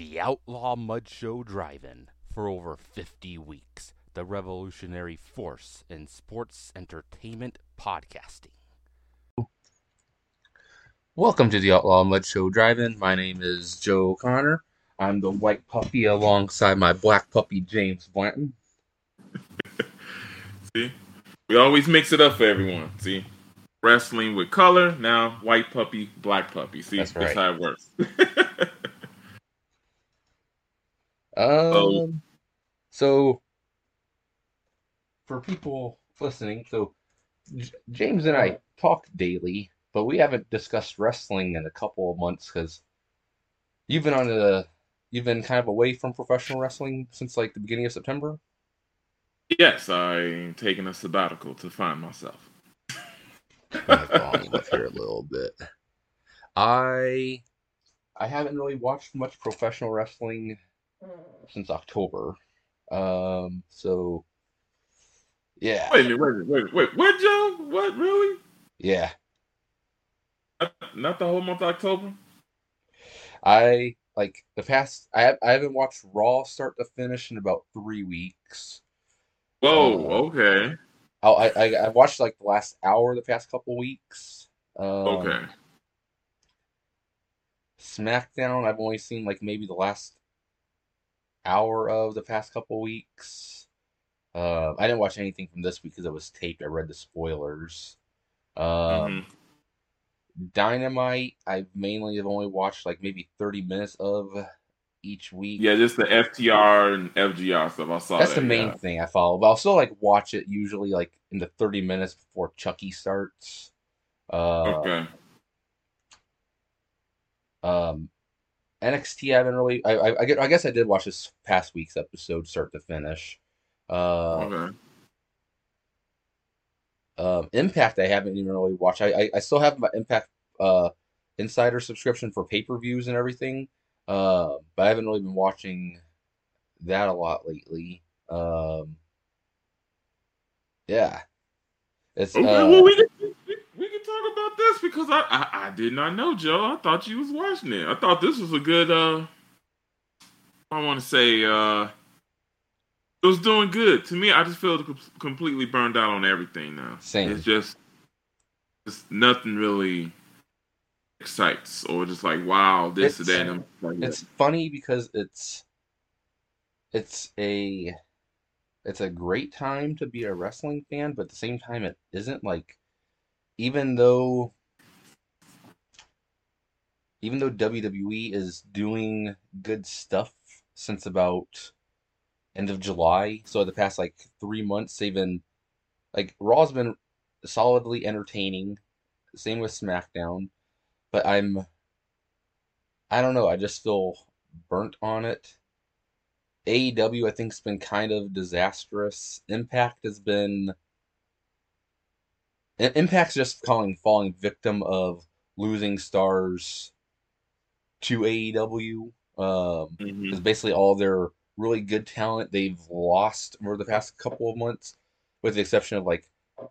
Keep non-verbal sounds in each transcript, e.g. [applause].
The Outlaw Mud Show Drive-In for over 50 weeks. The revolutionary force in sports entertainment podcasting. Welcome to the Outlaw Mud Show Drive-In. My name is Joe Connor. I'm the white puppy alongside my black puppy James Blanton. [laughs] See, we always mix it up for everyone. See, wrestling with color. Now, white puppy, black puppy. See, That's that's, how it works. [laughs] Um, Oh. so for people listening, so J- James and I talk daily, but we haven't discussed wrestling in a couple of months because you've been on a you've been kind of away from professional wrestling since like the beginning of September. yes, I'm taking a sabbatical to find myself. The volume up here a little bit. I I haven't really watched much professional wrestling since October. Um, so yeah, Wait a minute, wait, a minute, wait, wait, what, Joe? What, really? yeah. Not, not the whole month of October? I like the past. I I haven't watched Raw start to finish in about three weeks. Whoa, Uh, okay, I I, I watched like the last hour the past couple weeks. Um, okay. SmackDown, I've only seen like maybe the last hour of the past couple weeks. Uh, I didn't watch anything from this week because it was taped. I read the spoilers. Um, Mhm. Dynamite, I mainly have only watched like maybe 30 minutes of each week. Yeah, just the FTR and FGR stuff. I saw That's that. the main yeah. thing I follow, but I'll still like watch it usually like in the 30 minutes before Chucky starts. Uh, Okay. Um, NXT, I haven't really. I, I, I get. I guess I did watch this past week's episode, start to finish. Uh, Okay. um, Impact, I haven't even really watched. I, I, I still have my Impact uh insider subscription for pay per views and everything. Uh, but I haven't really been watching that a lot lately. Um, yeah, it's Okay, uh, well, we can, we, we can talk about this because I, I I did not know, Joe. I thought you was watching it. I thought this was a good. uh I want to say uh it was doing good to me. I just feel completely burned out on everything now. Same. It's just, it's nothing really excites or just like wow this It's- or that. And like, it's funny because it's it's a it's a great time to be a wrestling fan, but at the same time it isn't like even though even though WWE is doing good stuff since about end of July, so the past like three months they've been like Raw's been solidly entertaining. Same with SmackDown, but I'm I don't know. I just feel burnt on it. AEW, I think, has been kind of disastrous. Impact has been. Impact's just calling falling victim of losing stars to AEW. Um, mhm. because basically all their really good talent they've lost over the past couple of months, with the exception of like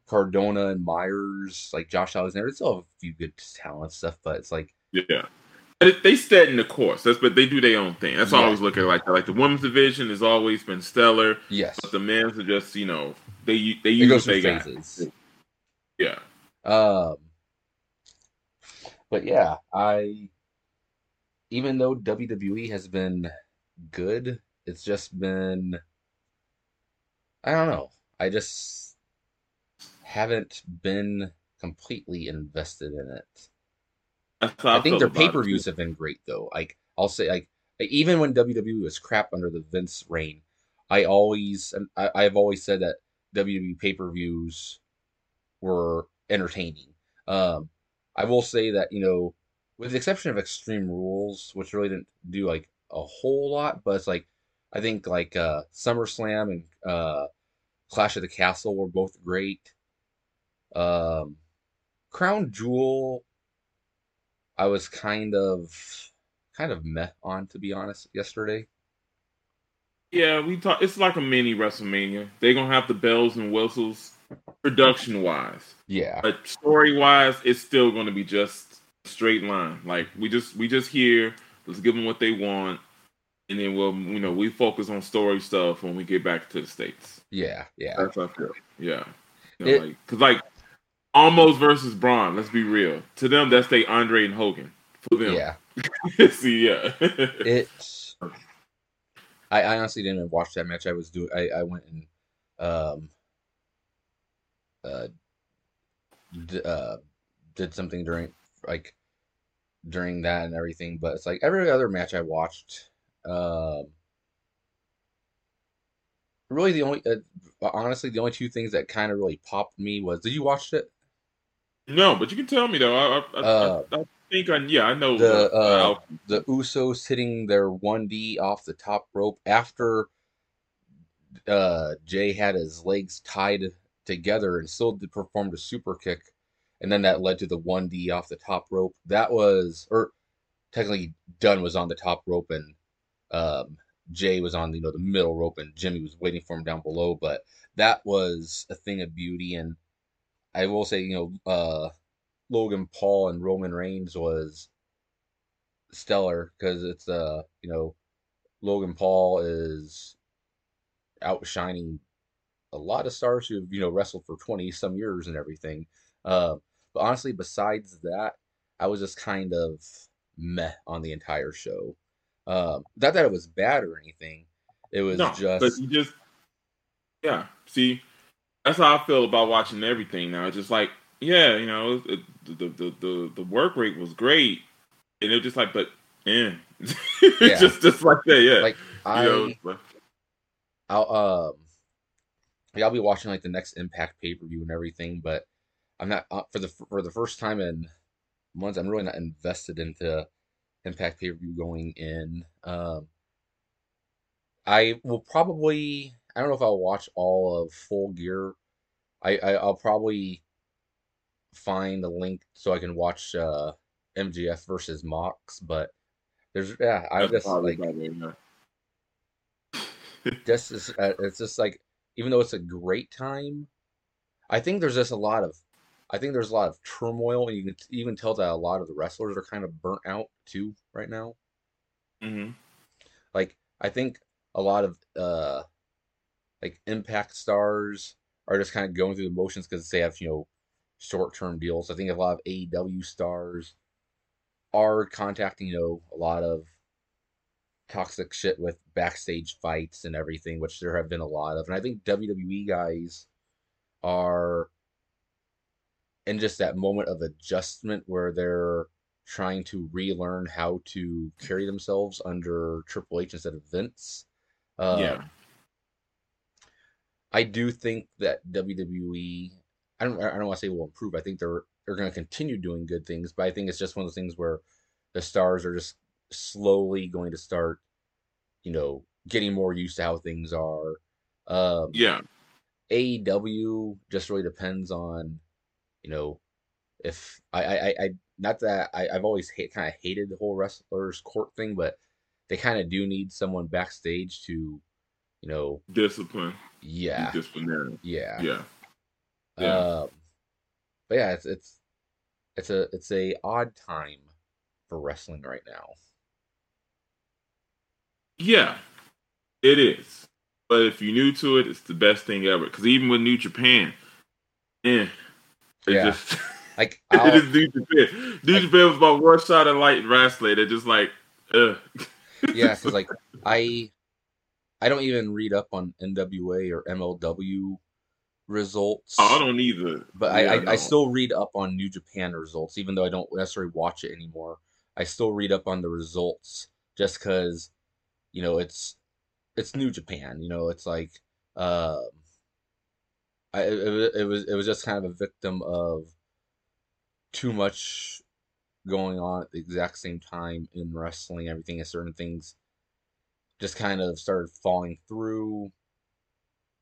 Cardona and Myers, like Josh Alexander. They still have a few good talent stuff, but it's like Yeah. They set in the course. That's but they do their own thing. That's all I Yeah. always look at like that. Like the women's division has always been stellar, yes, but the men's are just you know they they use what they through got. Yeah. Um, but yeah, I even though WWE has been good, it's just been I don't know. I just haven't been completely invested in it. I, I think their pay per views have been great though. Like I'll say, like even when WWE was crap under the Vince reign, I always and I, I've always said that WWE pay per views were entertaining. Um, I will say that you know, with the exception of Extreme Rules, which really didn't do like a whole lot, but it's like I think like uh, SummerSlam and uh, Clash of the Castle were both great. Um, Crown Jewel, I was kind of kind of meh on to be honest yesterday. Yeah, we talk. It's like a mini WrestleMania. They're gonna have the bells and whistles, production wise, Yeah, but story wise, it's still gonna be just a straight line. Like we just we just hear, Let's give them what they want. and then we'll you know we focus on story stuff when we get back to the states. Yeah, yeah. That's how I feel. Yeah, you know, It- like because like almost versus Braun. Let's be real. To them, that's they Andre and Hogan. For them, Yeah. [laughs] See, yeah. [laughs] It. I, I honestly didn't watch that match. I was doing. I, I went and um. Uh, d- uh, did something during like during that and everything, but it's like every other match I watched. Um. Really, the only uh, honestly the only two things that kind of really popped me was did you watch it? no, but you can tell me though. I I, Uh, I, I think I yeah I know the, uh, the Usos hitting their 1D off the top rope after uh, Jay had his legs tied together and still performed a super kick, and then that led to the 1D off the top rope. That was, or technically, Dunn was on the top rope and um, Jay was on you know the middle rope, and Jimmy was waiting for him down below. But that was a thing of beauty, and I will say, you know, uh, Logan Paul and Roman Reigns was stellar because it's uh you know Logan Paul is outshining a lot of stars who've you know wrestled for 20 some years and everything uh, but honestly besides that I was just kind of meh on the entire show um not that it was bad or anything it was no, just but you just yeah. See, that's how I feel about watching everything now. It's just like yeah, you know, it, the, the the the work rate was great, and it was just like, but yeah, [laughs] Yeah. just just like that, yeah. like I you know, I'll um yeah, I'll be watching like the next Impact pay per view and everything, but I'm not uh, for the for the first time in months. I'm really not invested into Impact pay per view going in. Um, I will probably I don't know if I'll watch all of Full Gear. I, I I'll probably find a link so I can watch uh MJF versus Mox, but there's yeah I that's just like about it, yeah. just as uh, it's just like even though it's a great time i think there's just a lot of i think there's a lot of turmoil and you can even tell that a lot of the wrestlers are kind of burnt out too right now Mhm. like i think a lot of uh like impact stars are just kind of going through the motions because they have you know short-term deals i think a lot of aew stars are contacting you know a lot of toxic shit with backstage fights and everything, which there have been a lot of. And I think WWE guys are in just that moment of adjustment where they're trying to relearn how to carry themselves under Triple H instead of Vince. Uh, yeah. I do think that WWE, I don't, I don't want to say will improve. I think they're they're going to continue doing good things, but I think it's just one of those things where the stars are just slowly going to start, you know, getting more used to how things are. Um, Yeah. AEW just really depends on, you know, if I I, I, not that I, I've always hate, kind of hated the whole wrestlers court thing, but they kind of do need someone backstage to, you know, Discipline. yeah, Disciplinary. yeah, Yeah. Yeah. Um, but yeah, it's it's it's a it's a odd time for wrestling right now. Yeah, it is. But if you're new to it, it's the best thing ever. Because even with New Japan, eh, it Yeah. just [laughs] Like it is New Japan. New Japan was about one shot of light in wrestling. They're just like, ugh. [laughs] yeah, because like I I don't even read up on NWA or MLW results. Oh, I don't either. But Yeah, I, I, no. I still read up on New Japan results, even though I don't necessarily watch it anymore. I still read up on the results just because, you know, it's it's New Japan. You know, it's like, um, I it, it, was it was just kind of a victim of too much going on at the exact same time in wrestling. Everything and certain things just kind of started falling through.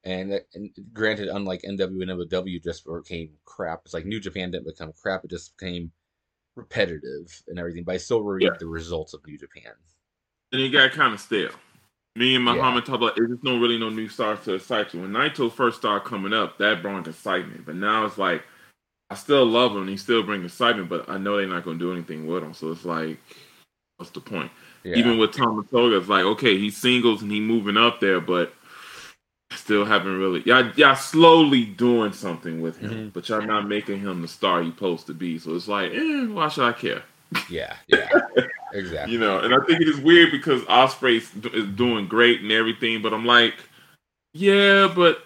And, and granted, unlike NW and MLW just became crap. It's like New Japan didn't become crap; it just became repetitive and everything. But I still read Yeah. the results of New Japan. And it got kind of stale. Me and Yeah. Muhammad talk about there's just no really no new stars to excite you. When Naito first started coming up, that brought excitement. But now it's like I still love him and he still brings excitement, but I know they're not gonna do anything with him. So it's like What's the point? Yeah. Even with Tama Tonga, it's like okay, he's singles and he moving up there, but still haven't really. Y'all, y'all slowly doing something with him, Mhm. but y'all not making him the star he's supposed to be. So it's like, eh, why should I care? Yeah, yeah, exactly. You know, and I think it is weird because Ospreay is doing great and everything, but I'm like, yeah, but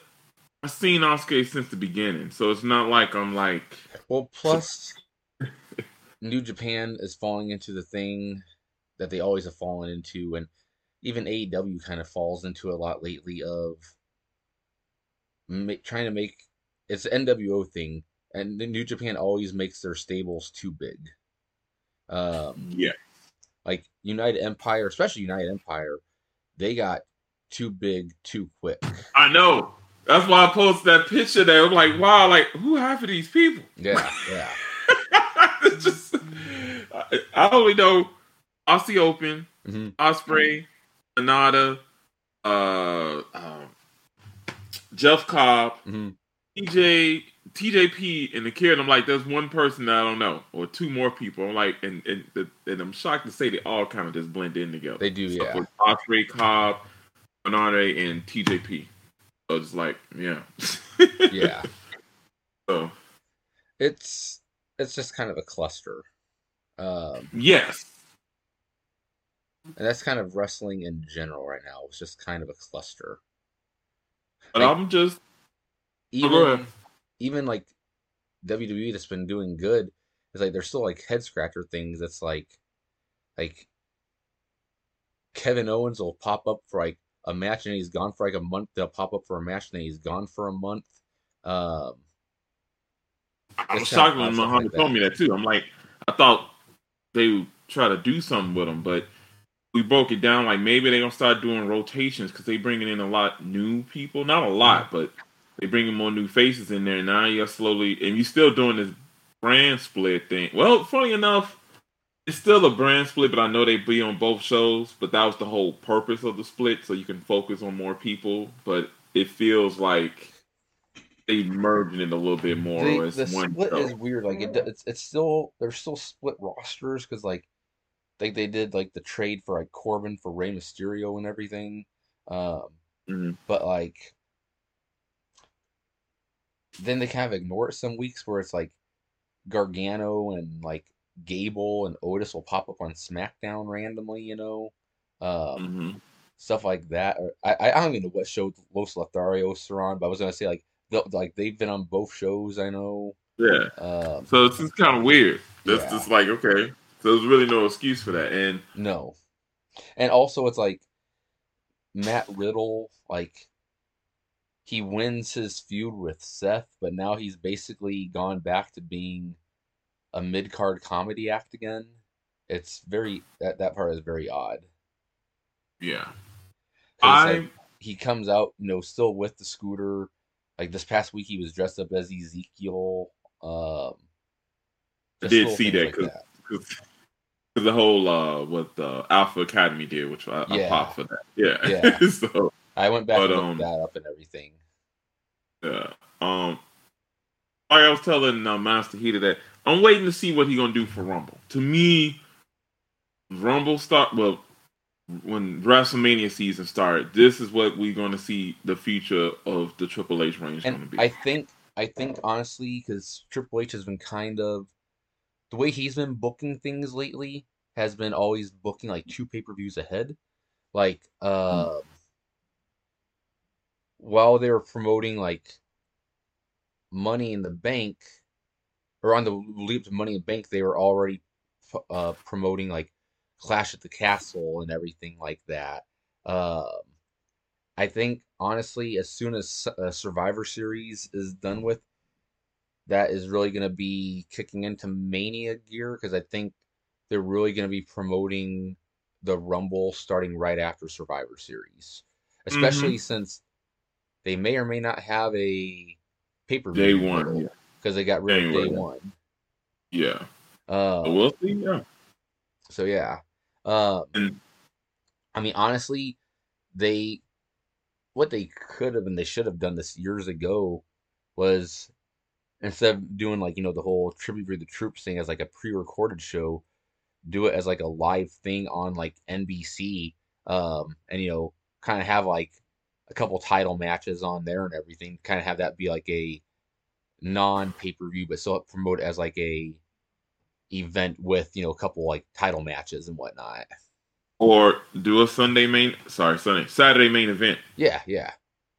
I've seen Ospreay since the beginning, so it's not like I'm like, Well, plus New Japan is falling into the thing that they always have fallen into, and even AEW kind of falls into a lot lately of ma- trying to make it's an NWO thing, and New Japan always makes their stables too big. Um, yeah, like United Empire, especially United Empire, they got too big too quick. I know. That's why I posted that picture there. I'm like, wow, like who half of these people? Yeah, [laughs] yeah, it's just, I, I only know Aussie Open, hmm Ospreay, Anada, uh, um, Jeff Cobb, hmm TJ, TJP, and the kid. I'm like, there's one person that I don't know, or two more people. I'm like, and and, and I'm shocked to say they all kind of just blend in together. they do. So Yeah, Ospreay, Cobb, Bernarde, and TJP. So it's like, yeah, [laughs] yeah. So It's it's just kind of a cluster. Um, yes, and that's kind of wrestling in general right now. It's just kind of a cluster. but Like- I'm just Even go ahead. Even like WWE that's been doing good is like there's still like head scratcher things that's like like Kevin Owens will pop up for like a match and he's gone for like a month. They'll pop up for a match and then he's gone for a month. Um, I was shocked when Muhammad like told me that too. I'm like, I thought they would try to do something with him, but we broke it down like maybe they're gonna start doing rotations because they bringing in a lot new people, not a lot, but they bringing more new faces in there. Now you're slowly, and you're still doing this brand split thing. Well, funny enough, it's still a brand split, but I know they be on both shows. But that was the whole purpose of the split, so you can focus on more people. But it feels like they merging it a little bit more the, as the split show. is weird. Like it, it's it's still there's still split rosters because like like they did like the trade for like Corbin for Rey Mysterio and everything. Um, Mhm. but like then they kind of ignore it some weeks where it's like Gargano and like Gable and Otis will pop up on SmackDown randomly, you know, um, Mhm. stuff like that. Or, I I don't even know what show Los Lotharios are on, but I was gonna say like like they've been on both shows. I know. Yeah. Um, So it's just kind of weird. That's Yeah. just like okay. So there's really no excuse for that. And No. And also it's like Matt Riddle, like he wins his feud with Seth, but now he's basically gone back to being a mid card comedy act again. It's very that that part is very odd. Yeah, I like, he comes out, you know, still with the scooter. Like this past week, he was dressed up as Ezekiel. Um, I did see that like 'cause- because the whole uh what the Alpha Academy did, which I, I Yeah. popped for that. Yeah. Yeah. [laughs] so I went back But, and looked um, that up and everything. yeah. Um. Like I was telling uh, Master Heater that I'm waiting to see what he's gonna do for Rumble. To me, Rumble start well when WrestleMania season started. This is what we're gonna see the future of the Triple H reign is gonna And be. I think, I think honestly, because Triple H has been kind of the way he's been booking things lately has been always booking like two pay per views ahead. Like, uh, while they were promoting like Money in the Bank, or on the leap to Money in the Bank, they were already uh, promoting like Clash at the Castle and everything like that. Um, I think honestly, as soon as uh, Survivor Series is done with, that is really going to be kicking into Mania gear because I think they're really going to be promoting the Rumble starting right after Survivor Series, especially since they may or may not have a pay per Day one, yeah. because they got rid of day one. one. yeah. Uh, So we'll see. Yeah. So yeah. And- I mean honestly, they what they could have and they should have done this years ago was instead of doing like, you know, the whole tribute for the troops thing as like a pre recorded show, do it as like a live thing on like NBC, um, and you know, kind of have like a couple title matches on there and everything. Kind of have that be like a non pay per view, but still promote it as like a event with you know a couple like title matches and whatnot. Or do a Sunday main, sorry, Sunday, Saturday main event. Yeah, yeah,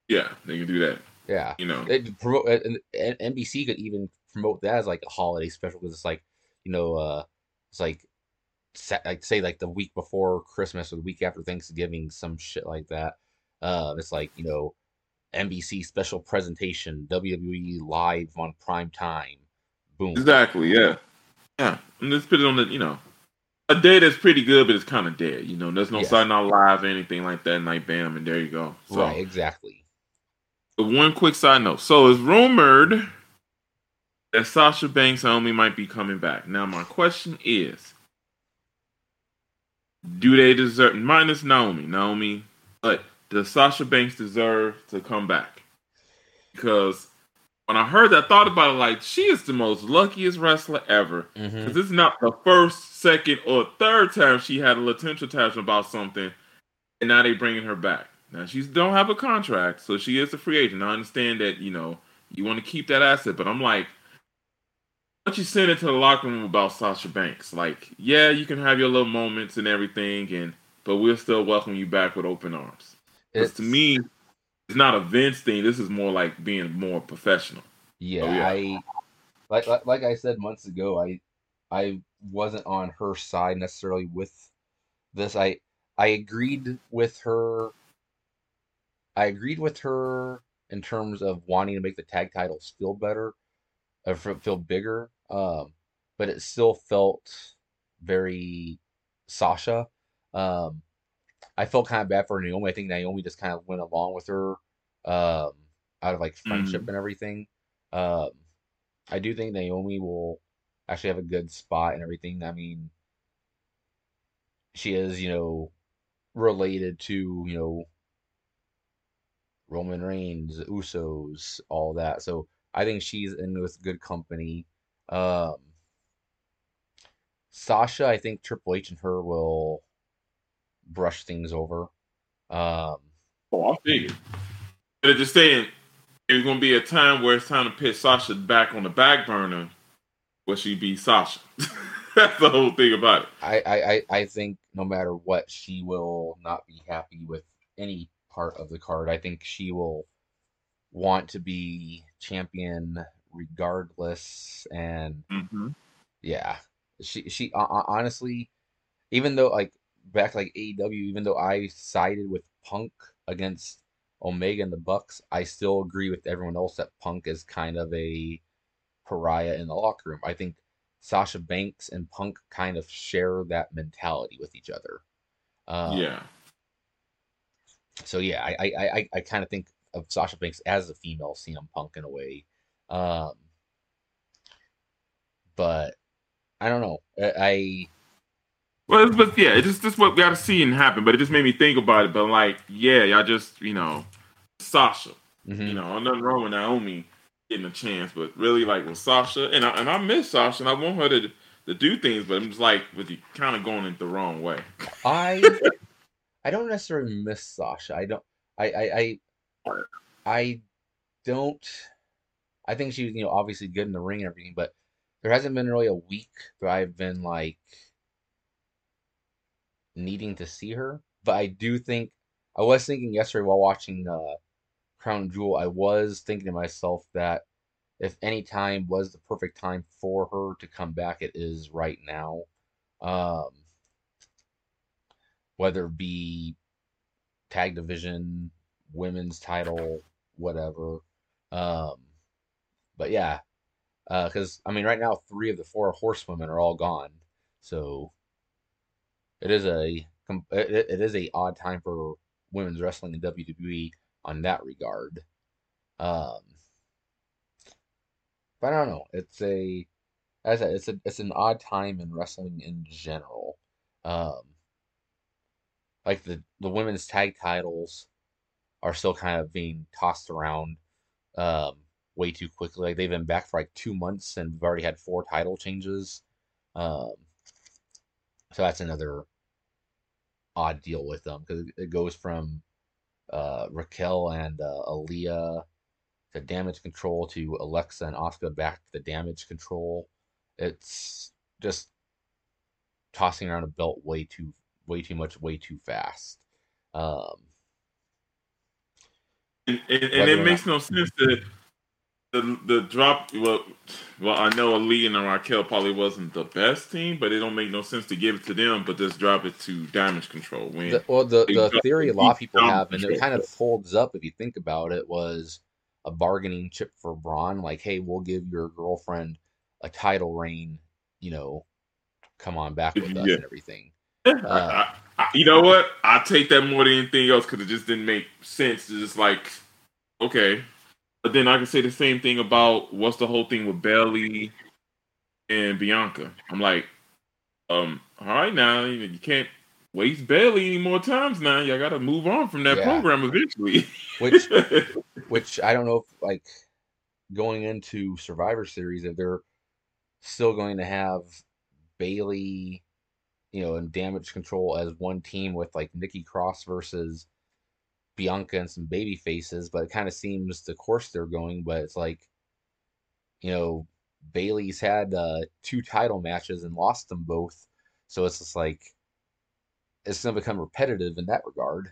Yeah, they can do that. yeah. You know, It promote and, and NBC could even promote that as like a holiday special because it's like you know uh it's like like say like the week before Christmas or the week after Thanksgiving some shit like that. Uh, it's like you know NBC special presentation WWE live on prime time. Boom. exactly. Yeah, yeah. And let's put it on the, you know, a day that's pretty good, but it's kind of dead. You know, there's no Yes. starting out live or anything like that. And like, bam, and there you go. So, Right. Exactly. But one quick side note. So it's rumored that Sasha Banks only might be coming back. Now my question is, do they deserve minus Naomi, Naomi, but does Sasha Banks deserve to come back? Because when I heard that, I thought about it like she is the most luckiest wrestler ever. Mm-hmm. Because this is not the first, second, or third time she had a potential attachment about something, and now they're bringing her back. Now she don't have a contract, so she is a free agent. I understand that you know you want to keep that asset, but I'm like, what you send into the locker room about Sasha Banks? Like, yeah, you can have your little moments and everything, and but we'll still welcome you back with open arms. Because to me, it's not a Vince thing. This is more like being more professional. Yeah, Oh, yeah. I like, like like I said months ago, I I wasn't on her side necessarily with this. I I agreed with her. I agreed with her in terms of wanting to make the tag titles feel better, or feel bigger. Um, but it still felt very Sasha. Um, I felt kind of bad for Naomi. I think Naomi just kind of went along with her, um, out of like friendship and everything. Um, I do think Naomi will actually have a good spot and everything. I mean, she is, you know, related to, you know, Roman Reigns, Usos, all that. So I think she's in with good company. Um, Sasha, I think Triple H and her will brush things over. Um, Oh, I figured. But just saying, it's gonna be a time where it's time to put Sasha back on the back burner, where she be Sasha. [laughs] That's the whole thing about it. I, I, I I think no matter what, she will not be happy with any part of the card. I think she will want to be champion regardless. And Mm-hmm. yeah, she she uh, uh, honestly, even though like back like AEW, even though I sided with Punk against Omega and the Bucks, I still agree with everyone else that Punk is kind of a pariah in the locker room. I think Sasha Banks and Punk kind of share that mentality with each other. Um, yeah. So yeah, I I I, I kind of think of Sasha Banks as a female CM Punk in a way. Um, but I don't know. I, I Well, but yeah, it's just this what we got to see and happen. But it just made me think about it. But like, yeah, y'all just you know, Sasha. mhm. You know, nothing wrong with Naomi getting a chance, but really like with Sasha, and I and I miss Sasha, and I want her to to do things, but I'm just like with the kind of going in the wrong way. I I don't necessarily miss Sasha. I don't. I I I, I don't. I think she was you know obviously good in the ring and everything, but there hasn't been really a week that I've been like needing to see her. But I do think I was thinking yesterday while watching uh, Crown Jewel, I was thinking to myself that if any time was the perfect time for her to come back, it is right now. Um, whether it be tag division, women's title, whatever. Um, but yeah, because I mean, right now three of the four horsewomen are all gone, so it is a it, is a odd time for women's wrestling in WWE on that regard. Um, but I don't know. It's a as I said, it's a it's an odd time in wrestling in general. Um, like the the women's tag titles are still kind of being tossed around um way too quickly. Like they've been back for like two months and we've already had four title changes. Um So that's another odd deal with them because it goes from uh, Raquel and uh, Aliyah to damage control to Alexa and Asuka back to the damage control. It's just tossing around a belt way too way too much, way too fast. Um, and, and, and it makes not, no sense that the the drop. Well, well, I know Ali and Raquel probably wasn't the best team, but it don't make no sense to give it to them, but just drop it to Damage Control. When the, well, the the theory a lot of people have, and it kind of holds up if you think about it, was a bargaining chip for Braun. Like, hey, we'll give your girlfriend a title reign. You know, come on back with us yeah. and everything. [laughs] Uh, I, I, you know what? I take that more than anything else because it just didn't make sense. It's just like, okay, but then I can say the same thing about what's the whole thing with Bayley and Bianca. I'm like, um, all right now, you, you can't waste Bayley any more times now. Y'all got to move on from that yeah. program eventually. which, [laughs] which I don't know if like going into Survivor Series if they're still going to have Bayley, you know, and Damage Control as one team with like Nikki Cross versus Bianca and some baby faces, but it kind of seems the course they're going. But it's like, you know, Bayley's had uh, two title matches and lost them both, so it's just like it's gonna become repetitive in that regard.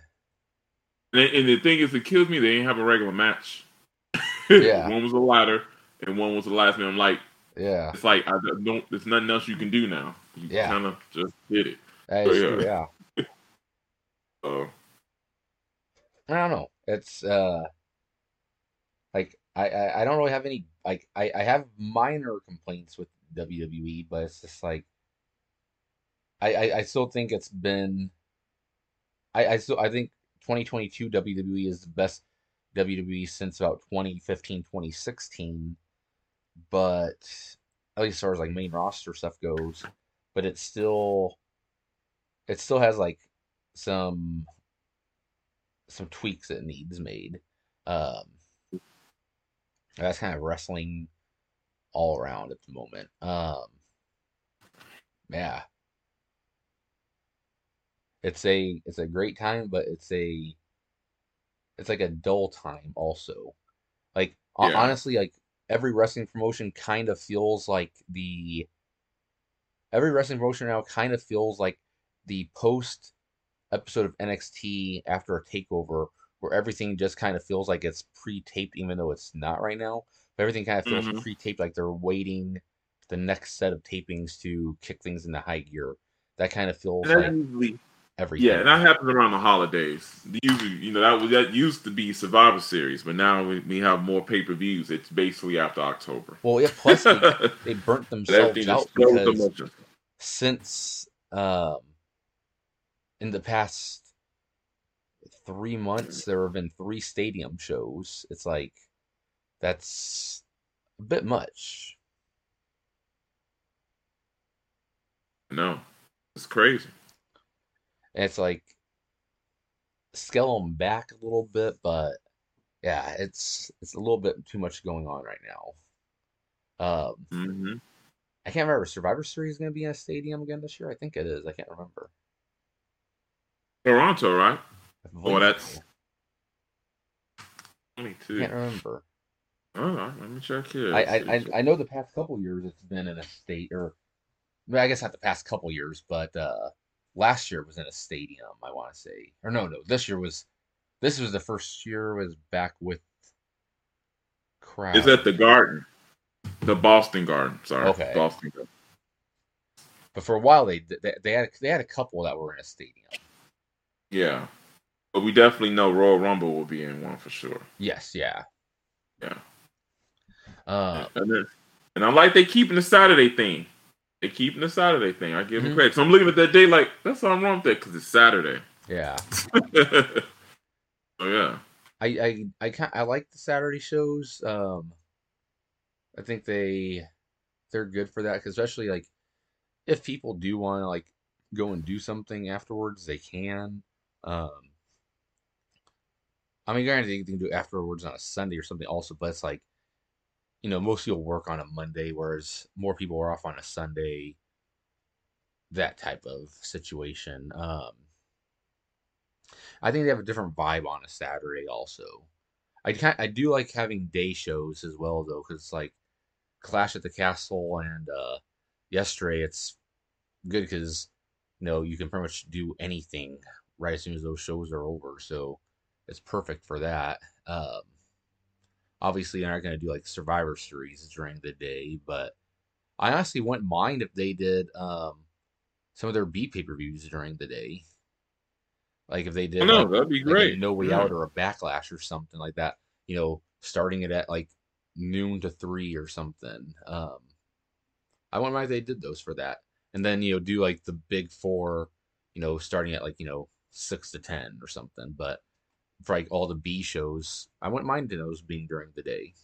And, and the thing is, it kills me. They didn't have a regular match. [laughs] Yeah, one was a ladder and one was the last man. I'm like, yeah, it's like I don't. There's nothing else you can do now. You yeah. kind of just did it. So, yeah. yeah. [laughs] uh, I don't know. It's uh like I, I, don't really have any like I, I have minor complaints with WWE, but it's just like I, I, I still think it's been I, I still I think 2022 WWE is the best WWE since about 2015 2016 but at least as far as like main roster stuff goes but it's still it still has like some some tweaks it needs made. Um, that's kind of wrestling all around at the moment. Um, yeah, it's a it's a great time, but it's a it's like a dull time also. Like yeah. honestly, like every wrestling promotion kind of feels like the every wrestling promotion now kind of feels like the post episode of NXT after a takeover where everything just kind of feels like it's pre-taped, even though it's not right now. But everything kind of feels mm-hmm. pre-taped, like they're waiting the next set of tapings to kick things into high gear. That kind of feels like usually, everything. Yeah, and that happens around the holidays. Usually, you know, that was that used to be Survivor Series, but now we, we have more pay per views. It's basically after October. Well, yeah. Plus, they, [laughs] they burnt themselves out because since um, in the past three months there have been three stadium shows. It's like that's a bit much. No, it's crazy. And it's like scale them back a little bit, but yeah, it's it's a little bit too much going on right now. Um, mm-hmm. I can't remember. Survivor Series is going to be in a stadium again this year. I think it is. I can't remember. Toronto, right? Oh, that's twenty-two. Can't remember. All right, let me check here. I I, I know the past couple years it's been in a state, or I guess not the past couple years, but uh last year was in a stadium. I want to say, or no, no, this year was. This was the first year was back with crowd. Is at the Garden, the Boston Garden. Sorry, okay, Boston Garden. But for a while, they they, they had they had a couple that were in a stadium. Yeah. But we definitely know Royal Rumble will be in one for sure. Yes, yeah. Yeah. Uh, and, then, and I'm like they keeping the Saturday thing. They keeping the Saturday thing. I give them mm-hmm. credit. So I'm looking at that day like that's all I'm wrong with that because it's Saturday. Yeah. [laughs] oh yeah. I I I can, I like the Saturday shows. Um, I think they they're good for that, because, especially like if people do want to like go and do something afterwards, they can. Um, I mean, granted, you can do afterwards on a Sunday or something also, but it's like, you know, most people work on a Monday, whereas more people are off on a Sunday. that type of situation. Um, I think they have a different vibe on a Saturday also. I kind I do like having day shows as well though cuz it's like Clash at the Castle and uh yesterday it's good cuz you know you can pretty much do anything right as soon as those shows are over. So it's perfect for that. Um obviously they're not going to do like Survivor Series during the day, but I honestly wouldn't mind if they did um some of their B pay per views during the day. Like if they did, no, like, that'd be like great. a No Way Yeah. Out or a Backlash or something like that. You know, starting it at like noon to three or something. Um, I wouldn't mind they did those for that, and then you know do like the big four. You know, starting at like you know six to ten or something. But for like all the B shows, I wouldn't mind those being during the day.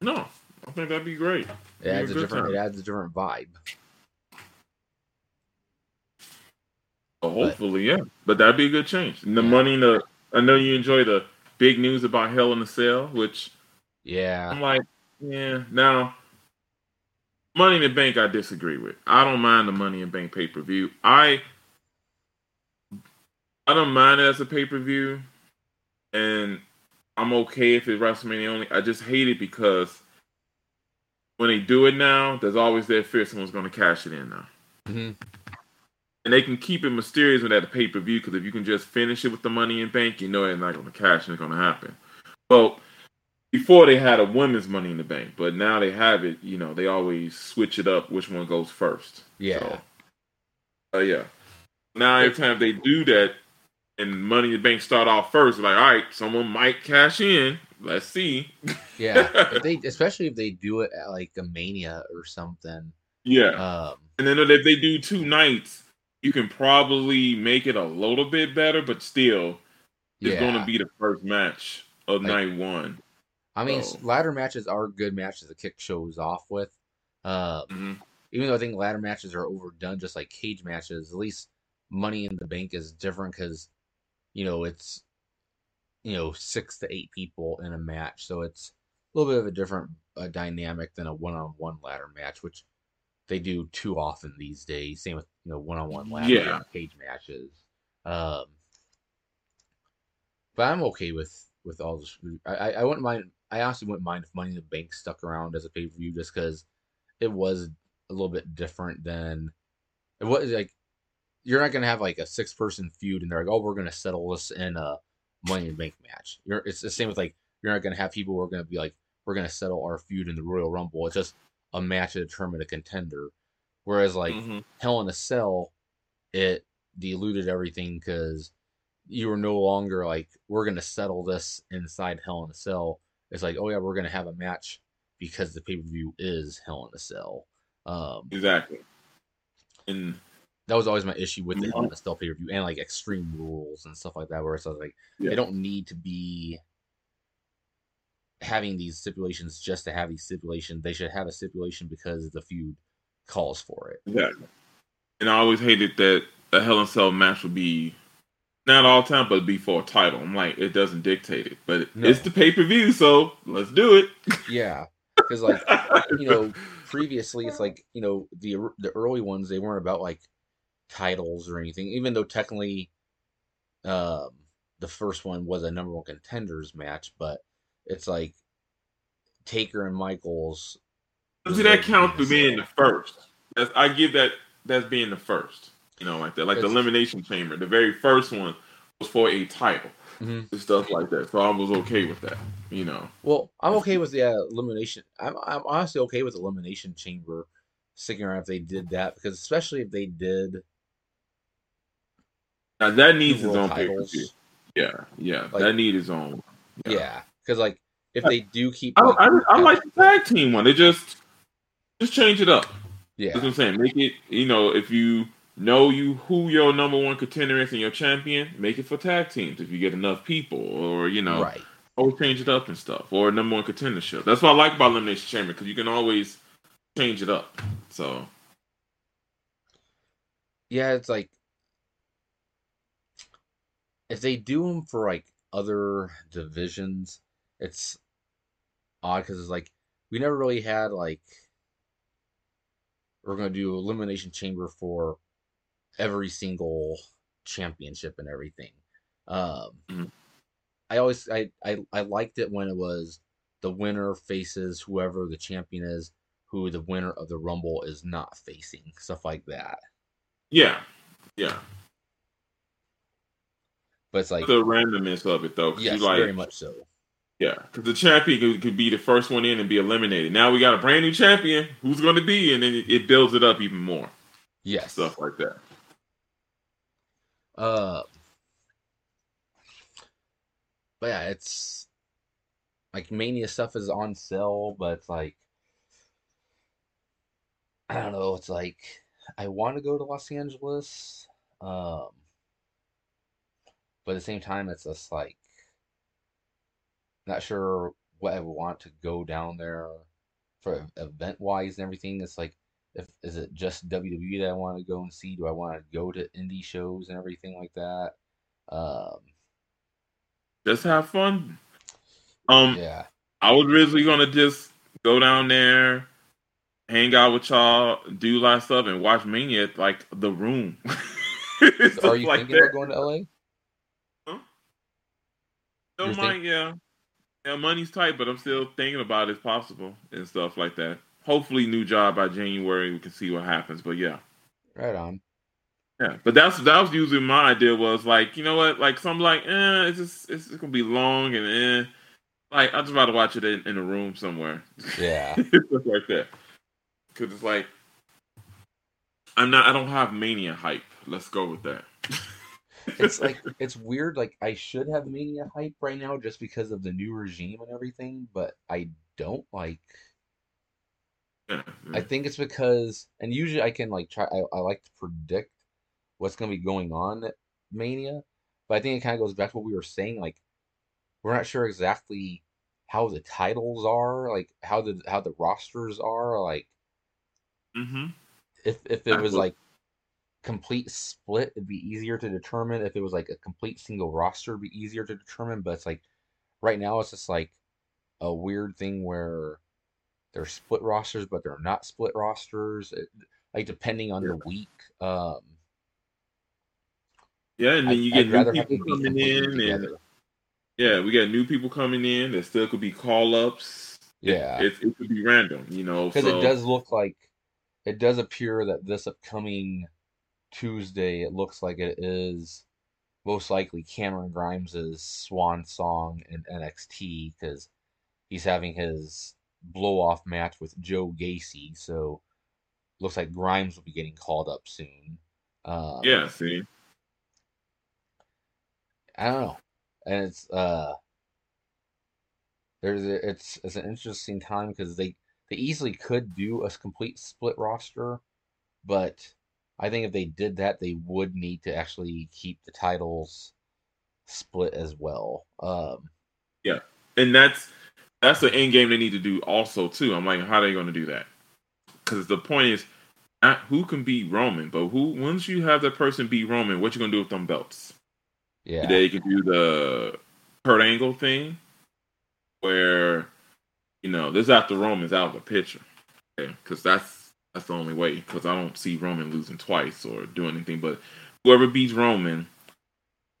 No, I think that'd be great. It Be a adds a good different. time. It adds a different vibe. Oh, well, hopefully, yeah. But that'd be a good change. And the money, the I know you enjoy the big news about Hell in a Cell, which Yeah. I'm like, yeah. Now, Money in the Bank, I disagree with. I don't mind the Money in the Bank pay per view. I I don't mind it as a pay per view, and I'm okay if it's WrestleMania only. I just hate it because when they do it now, there's always that fear someone's going to cash it in now. hmm And they can keep it mysterious with that pay per view because if you can just finish it with the money in bank, you know it's not going to cash and it's going to happen. Well, before they had a women's money in the bank, but now they have it. You know, they always switch it up which one goes first. Yeah. So, uh, yeah. Now every time they do that and money in the bank start off first, like all right, someone might cash in. Let's see. [laughs] Yeah. if they, especially if they do it at like a Mania or something. Yeah. Um. And then if they do two nights, you can probably make it a little bit better, but still, it's Yeah. going to be the first match of Like- night one. I mean, So- ladder matches are good matches to kick shows off with. Um, Mhm. even though I think ladder matches are overdone, just like cage matches, at least Money in the Bank is different because, you know, it's, you know, six to eight people in a match. So it's a little bit of a different uh, dynamic than a one on one ladder match, which they do too often these days. Same with, you know, one on one ladder Yeah. cage matches. Um, but I'm okay with with all this. I, I I wouldn't mind. I honestly wouldn't mind if Money in the Bank stuck around as a pay per view just because it was a little bit different than it was like. You're not gonna have like a six person feud and they're like, oh, we're gonna settle this in a Money in the Bank match. You're it's the same with like you're not gonna have people who are gonna be like, we're gonna settle our feud in the Royal Rumble. It's just a match to determine a contender. Whereas like Mhm. Hell in a Cell, it diluted everything because you were no longer like we're gonna settle this inside Hell in a Cell. It's like oh yeah, we're gonna have a match because the pay per view is Hell in a Cell. Um, Exactly. And that was always my issue with the Mhm. Hell in a Cell pay per view and like Extreme Rules and stuff like that, where it's like Yeah. they don't need to be having these stipulations just to have these stipulations. They should have a stipulation because the feud calls for it. exactly. And I always hated that a Hell in Cell match would be not all time, but be for a title. I'm like, it doesn't dictate it, but No. it's the pay per view, so let's do it. Yeah, because like you know [laughs] previously it's like you know the the early ones they weren't about like titles or anything even though technically um the first one was a number one contenders match but it's like taker and michaels See, that counts for being the first. That's, I give that that's being the first. You know, like that, like the elimination chamber. The very first one was for a title Mhm. and stuff like that. So I was okay with that. You know, well i'm okay with the uh, elimination I'm, I'm honestly okay with elimination chamber sticking around if they did that because especially if they did now that needs its own pay-per-view. Yeah, yeah, Like- that needs its own. yeah because like if they do keep I, like, I, I like the tag team one. They just just change it up. yeah That's what I'm saying. Make it, you know, if you know you who your number one contender is and your champion, make it for tag teams if you get enough people, or you know, right always change it up and stuff, or number one contendership. That's what I like about Elimination Chamber because you can always change it up. So yeah, it's like if they do them for like other divisions, it's odd because it's like we never really had like we're gonna do elimination chamber for every single championship and everything. Um, Mhm. I always I, I I liked it when it was the winner faces whoever the champion is, who the winner of the rumble is not facing, stuff like that. Yeah, yeah. But it's like the randomness of it though. yes, like, very much so. Yeah, because the champion could, could be the first one in and be eliminated. Now we got a brand new champion. Who's going to be? And then it, it builds it up even more. Yes. Stuff like that. Uh, but yeah, it's like Mania stuff is on sale, but it's like I don't know. It's like I want to go to Los Angeles, um, but at the same time, it's just like not sure what I want to go down there for event wise and everything. It's like if is it just WWE that I want to go and see? Do I want to go to indie shows and everything like that? Um, Just have fun. Um, yeah, I was originally gonna just go down there, hang out with y'all, do a lot of stuff, and watch Mania at, like the room. [laughs] Are you like thinking that. of going to LA? Don't mind, yeah. Yeah, money's tight, but I'm still thinking about it if possible and stuff like that. Hopefully, new job by January, we can see what happens. But yeah, Right on. yeah. But that's that was usually my idea was like, you know what? Like, some like, eh, it's just it's gonna be long and eh. Like, I'd just rather watch it in, in a room somewhere, Yeah, [laughs] stuff like that. Because it's like, I'm not. I don't have mania hype. Let's go with that. [laughs] it's like [laughs] it's weird. Like I should have Mania hype right now just because of the new regime and everything, but I don't like. yeah, I think it's because, and usually I can like try. I, I like to predict what's going to be going on at Mania, but I think it kind of goes back to what we were saying. Like, we're not sure exactly how the titles are, like how the how the rosters are. Like, Mm-hmm. if if it was like complete split, it'd be easier to determine. If it was like a complete single roster, it'd be easier to determine. But it's like right now, it's just like a weird thing where they're split rosters, but they're not split rosters. It, like depending on the week. Um, Yeah, and then I'd- you I'd get new people coming in, completely and together. yeah, we got new people coming in. that still could be call ups. Yeah. it, it could be random, you know. because so, it does look like it does appear that this upcoming Tuesday, it looks like it is most likely Cameron Grimes's swan song in NXT because he's having his blow off match with Joe Gacy. So looks like Grimes will be getting called up soon. Um, Yeah, see, I don't know, and it's uh, there's a, it's it's an interesting time because they they easily could do a complete split roster, but I think if they did that, they would need to actually keep the titles split as well. Um, yeah, and that's that's the end game they need to do also too. I'm like, how are they going to do that? Because the point is, not who can beat Roman, but who once you have that person beat Roman, what you gonna do with them belts? yeah, They can do the Kurt Angle thing, where you know this after Roman's out of the picture, because that's that's the only way. Because I don't see Roman losing twice or doing anything. But whoever beats Roman,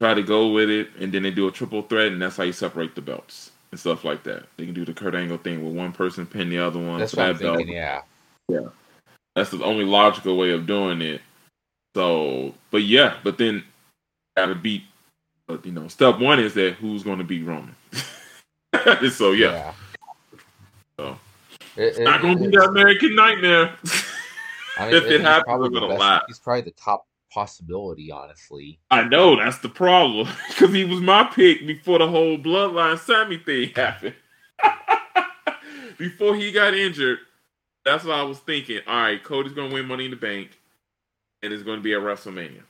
try to go with it, and then they do a triple threat, and that's how you separate the belts and stuff like that. They can do the Kurt Angle thing with one person pin the other one that's for what I'm that belt. thinking. Yeah, That's the only logical way of doing it. So, but yeah, but then gotta beat. But you know, step one is that who's going to beat Roman. [laughs] so yeah, So. It- it- not going to be that American Nightmare. [laughs] I mean, if it he's happens, the gonna laugh. He's probably the top possibility, honestly. I know that's the problem [laughs] because he was my pick before the whole Bloodline Sami thing happened. [laughs] before he got injured, that's what I was thinking. All right, Cody's going to win Money in the Bank, and it's going to be at WrestleMania.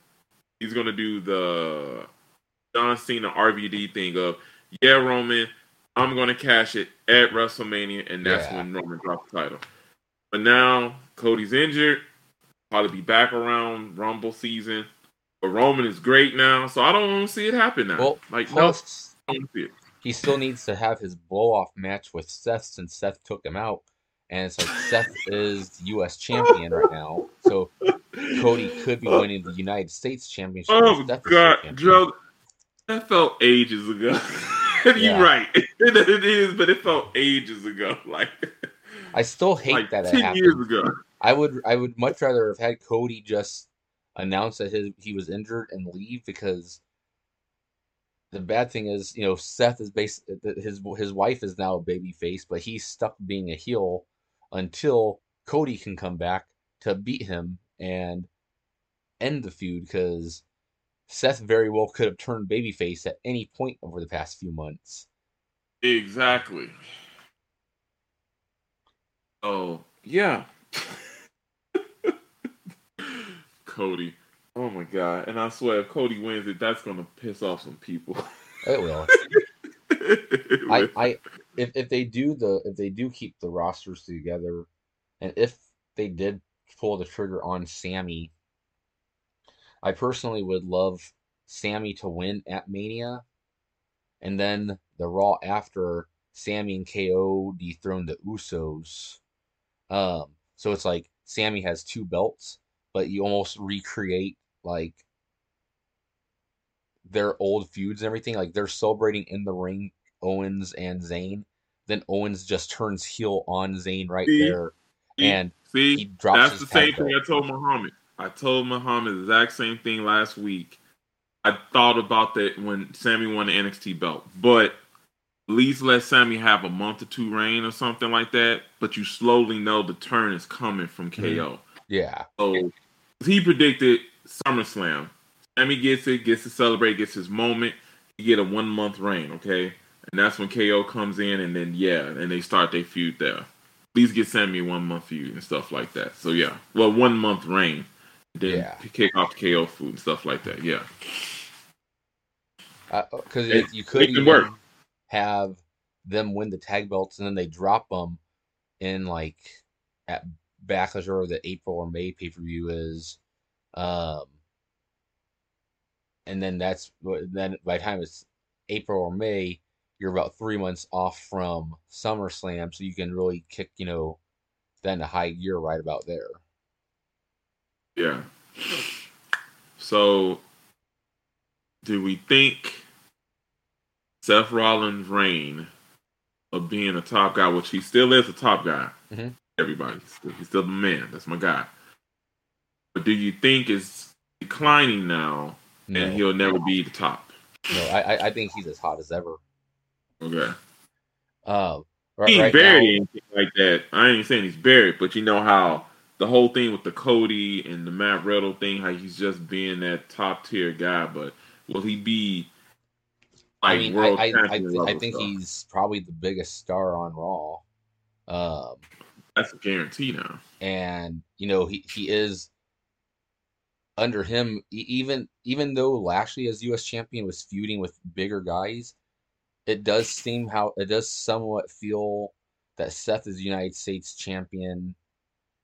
He's going to do the John Cena RVD thing of, yeah, Roman, I'm going to cash it at WrestleMania, and that's Yeah. when Roman drops the title. But now Cody's injured, probably be back around Rumble season. But Roman is great now, so I don't want to see it happen now. Well, like, no, plus I don't see it. he still needs to have his blow off match with Seth since Seth took him out, and it's like Seth is U.S. champion right now, so [laughs] Cody could be winning the United States Championship. Oh God. Joe, that felt ages ago. [laughs] You're right. [laughs] it is, but it felt ages ago. Like, I still hate like that it ten happened. years ago. I would I would much rather have had Cody just announce that his he was injured and leave because the bad thing is, you know, Seth is base his his wife is now a baby face, but he's stuck being a heel until Cody can come back to beat him and end the feud because Seth very well could have turned babyface at any point over the past few months. Exactly. Oh yeah. Cody. Oh my god. And I swear if Cody wins it, that's gonna piss off some people. It will. [laughs] I, I if if they do the if they do keep the rosters together, and if they did pull the trigger on Sami, I personally would love Sami to win at Mania, and then the Raw after Sami and KO dethrone the Usos. Um, so it's like Sami has two belts, but you almost recreate like their old feuds and everything. Like they're celebrating in the ring, Owens and Zayn. Then Owens just turns heel on Zayn right See? there, See? and See, he drops that's the same thing belt. I told Muhammad. I told Muhammad the exact same thing last week. I thought about that when Sami won the NXT belt, but least let Sami have a month or two reign or something like that. But you slowly know the turn is coming from Mhm. KO. yeah, So he predicted SummerSlam. Sami gets it, gets to celebrate, gets his moment. He get a one month reign, okay, and that's when KO comes in, and then yeah, and they start their feud there. Please get Sami a one month feud and stuff like that. So yeah, well, one month reign, then Yeah. kick off the KO food and stuff like that. Yeah, because It- you could it can even work. Have them win the tag belts and then they drop them in like at Backlash or the April or May pay per view is, um, and then that's then by the time it's April or May, you're about three months off from SummerSlam, so you can really kick you know then a high gear right about there. yeah. So, do we think Seth Rollins' reign of being a top guy, which he still is a top guy, Mhm. everybody, he's still, the man. That's my guy. But do you think it's declining now, No, and he'll never be the top? no, I I- I think he's as hot as ever. Okay, Um, right, he ain't right buried now- anything like that. I ain't saying he's buried, but you know how the whole thing with the Cody and the Matt Riddle thing, how he's just being that top tier guy. But will he be I mean, I I, I, th- I think stuff? he's probably the biggest star on Raw. Um, That's a guarantee now. and you know he he is under him even even though Lashley as U.S. champion was feuding with bigger guys, it does seem how it does somewhat feel that Seth as United States champion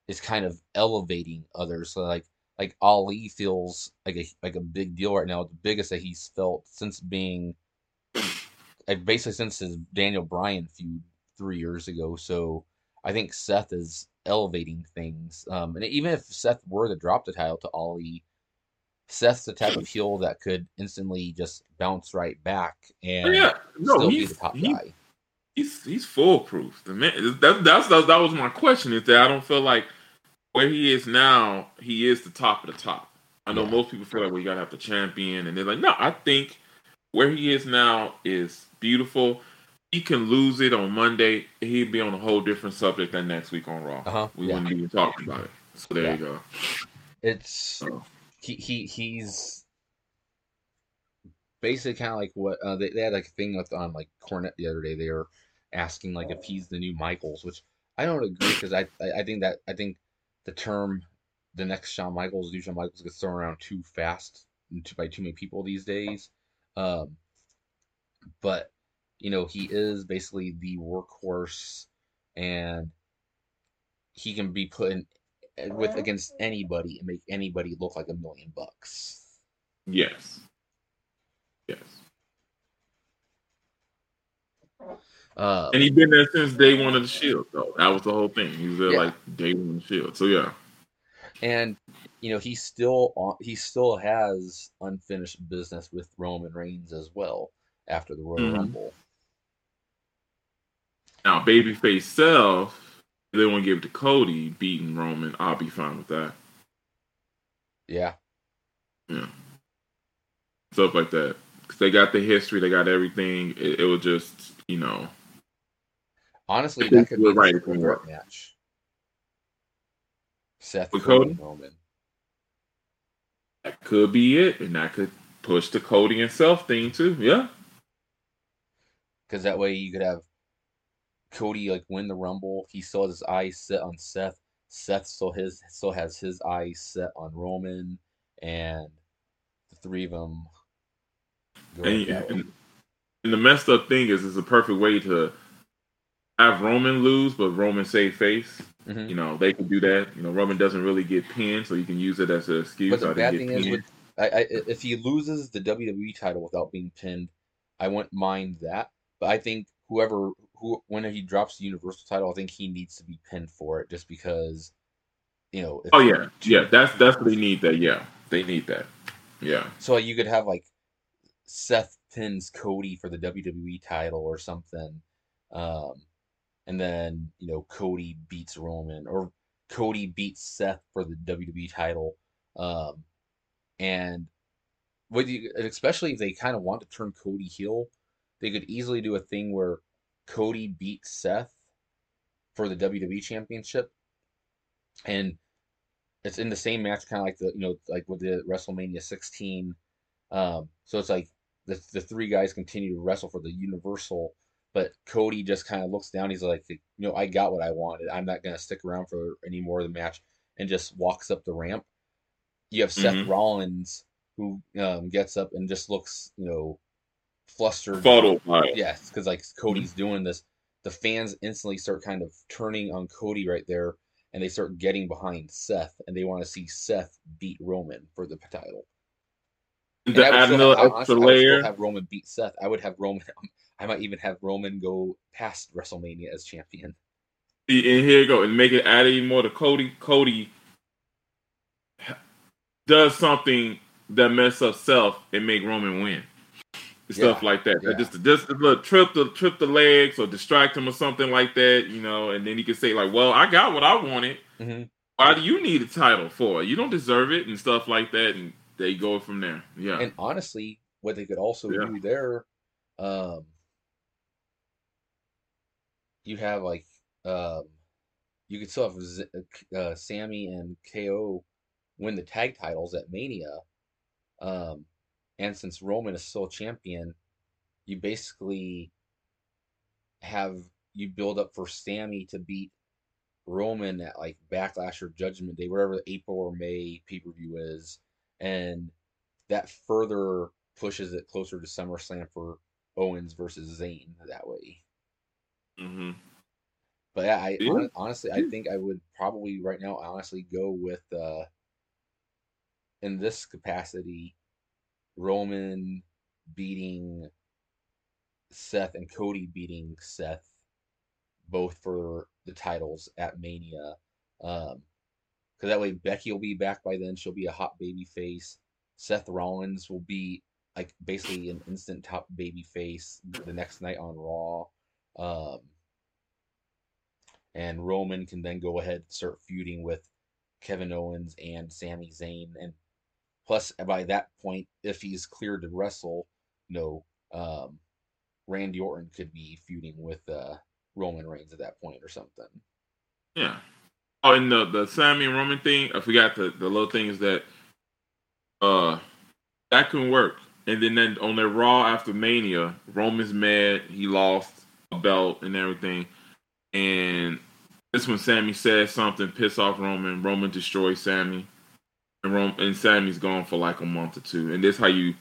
is kind of elevating others. So like like Ali feels like a like a big deal right now, the biggest that he's felt since being basically since his Daniel Bryan feud three years ago. So I think Seth is elevating things. Um, and even if Seth were to drop the title to Ali, Seth's the type of heel that could instantly just bounce right back and yeah, no, still be he's the top he- guy. he's he's foolproof. The man, that, that's that, that was my question. Is that I don't feel like where he is now, he is the top of the top. I know Yeah. most people feel like well, you gotta have the champion, and they're like, no, I think where he is now is beautiful. He can lose it on Monday. He'd be on a whole different subject than next week on Raw. Uh-huh, We yeah. wouldn't even talk about it. So there Yeah. you go. It's Oh. he he he's basically kind of like what uh, they, they had like a thing with on like Cornette the other day. They were asking like if he's the new Michaels, which I don't agree because I, I I think that I think the term the next Shawn Michaels, new Shawn Michaels gets thrown around too fast by too many people these days. Um, but you know he is basically the workhorse, and he can be put in with against anybody and make anybody look like a million bucks. Yes. Yes. Uh, And he's been there since day one of the Shield, though. That was the whole thing. He was there Yeah. like day one of the Shield. So yeah, and you know he still he still has unfinished business with Roman Reigns as well after the Royal Mhm. Rumble. Now babyface Seth, if they want to give it to Cody beating Roman. I'll be fine with that. Yeah, Yeah. Stuff like that. Because they got the history, they got everything. It, it was just, you know, honestly, that could be the right, it triple can threat work. match. Seth With Cody, Cody? Roman. that could be it. And that could push the Cody and Seth thing too. Yeah. because that way you could have Cody like win the Rumble. He still has his eyes set on Seth. Seth still his still has his eyes set on Roman, and the three of them. Go And, at that way. and, and the messed up thing is, it's a perfect way to have Roman lose, but Roman save face. Mhm. You know, they can do that. You know, Roman doesn't really get pinned, so you can use it as an excuse. But the bad thing is, with I, I, if he loses the WWE title without being pinned, I wouldn't mind that. But I think whoever who when he drops the Universal title, I think he needs to be pinned for it, just because, you know. Oh yeah, yeah. That's that's what they need. That yeah, they need that. Yeah. So you could have like Seth pins Cody for the WWE title or something, um, and then you know Cody beats Roman or Cody beats Seth for the WWE title, um, and what you especially if they kind of want to turn Cody heel, they could easily do a thing where Cody beats Seth for the WWE championship, and it's in the same match, kind of like the you know like with the WrestleMania 16. Um, so it's like the the three guys continue to wrestle for the Universal, but Cody just kind of looks down. He's like, you know, I got what I wanted. I'm not gonna stick around for any more of the match, and just walks up the ramp. You have Seth Mhm. Rollins who um, gets up and just looks, you know, flustered. Fuddled by it. Yes, because like Cody's doing this, the fans instantly start kind of turning on Cody right there, and they start getting behind Seth, and they want to see Seth beat Roman for the title. And To I would add another have- extra honestly, I would layer. have Roman beat Seth. I would have Roman. [laughs] I might even have Roman go past WrestleMania as champion. And here you go, and make it add even more to Cody. Cody does something that mess up Seth and make Roman win. Stuff Yeah, like that. yeah. Just just a little trip the trip the legs or distract him or something like that, you know, and then he can say like, "Well, I got what I wanted. Mhm. Why do you need a title for? You don't deserve it," and stuff like that, and they go from there. Yeah, And honestly, what they could also Yeah. do there, um, you have like, um, you could still have Z- uh, Sami and KO win the tag titles at Mania. Um, and since Roman is still champion, you basically have you build up for Sami to beat Roman at like Backlash or Judgment Day, whatever the April or May pay per view is, and that further pushes it closer to SummerSlam for Owens versus Zayn that way. hmm But yeah, I Yeah. honestly, I think I would probably right now honestly go with uh in this capacity, Roman beating Seth and Cody beating Seth, both for the titles at Mania. Um, because that way Becky will be back by then. She'll be a hot baby face. Seth Rollins will be like basically an instant top baby face the next night on Raw. Um, and Roman can then go ahead and start feuding with Kevin Owens and Sami Zayn. And plus, by that point, if he's cleared to wrestle, you know, um, Randy Orton could be feuding with uh, Roman Reigns at that point or something. Yeah. Oh, and the the Sami and Roman thing, I forgot the the little thing is that uh that can work. And then, then on their Raw after Mania, Roman's mad. He lost a belt and everything. And this when Sami says something, piss off Roman. Roman destroys Sami, and Rom- and Sami's gone for like a month or two. And this how you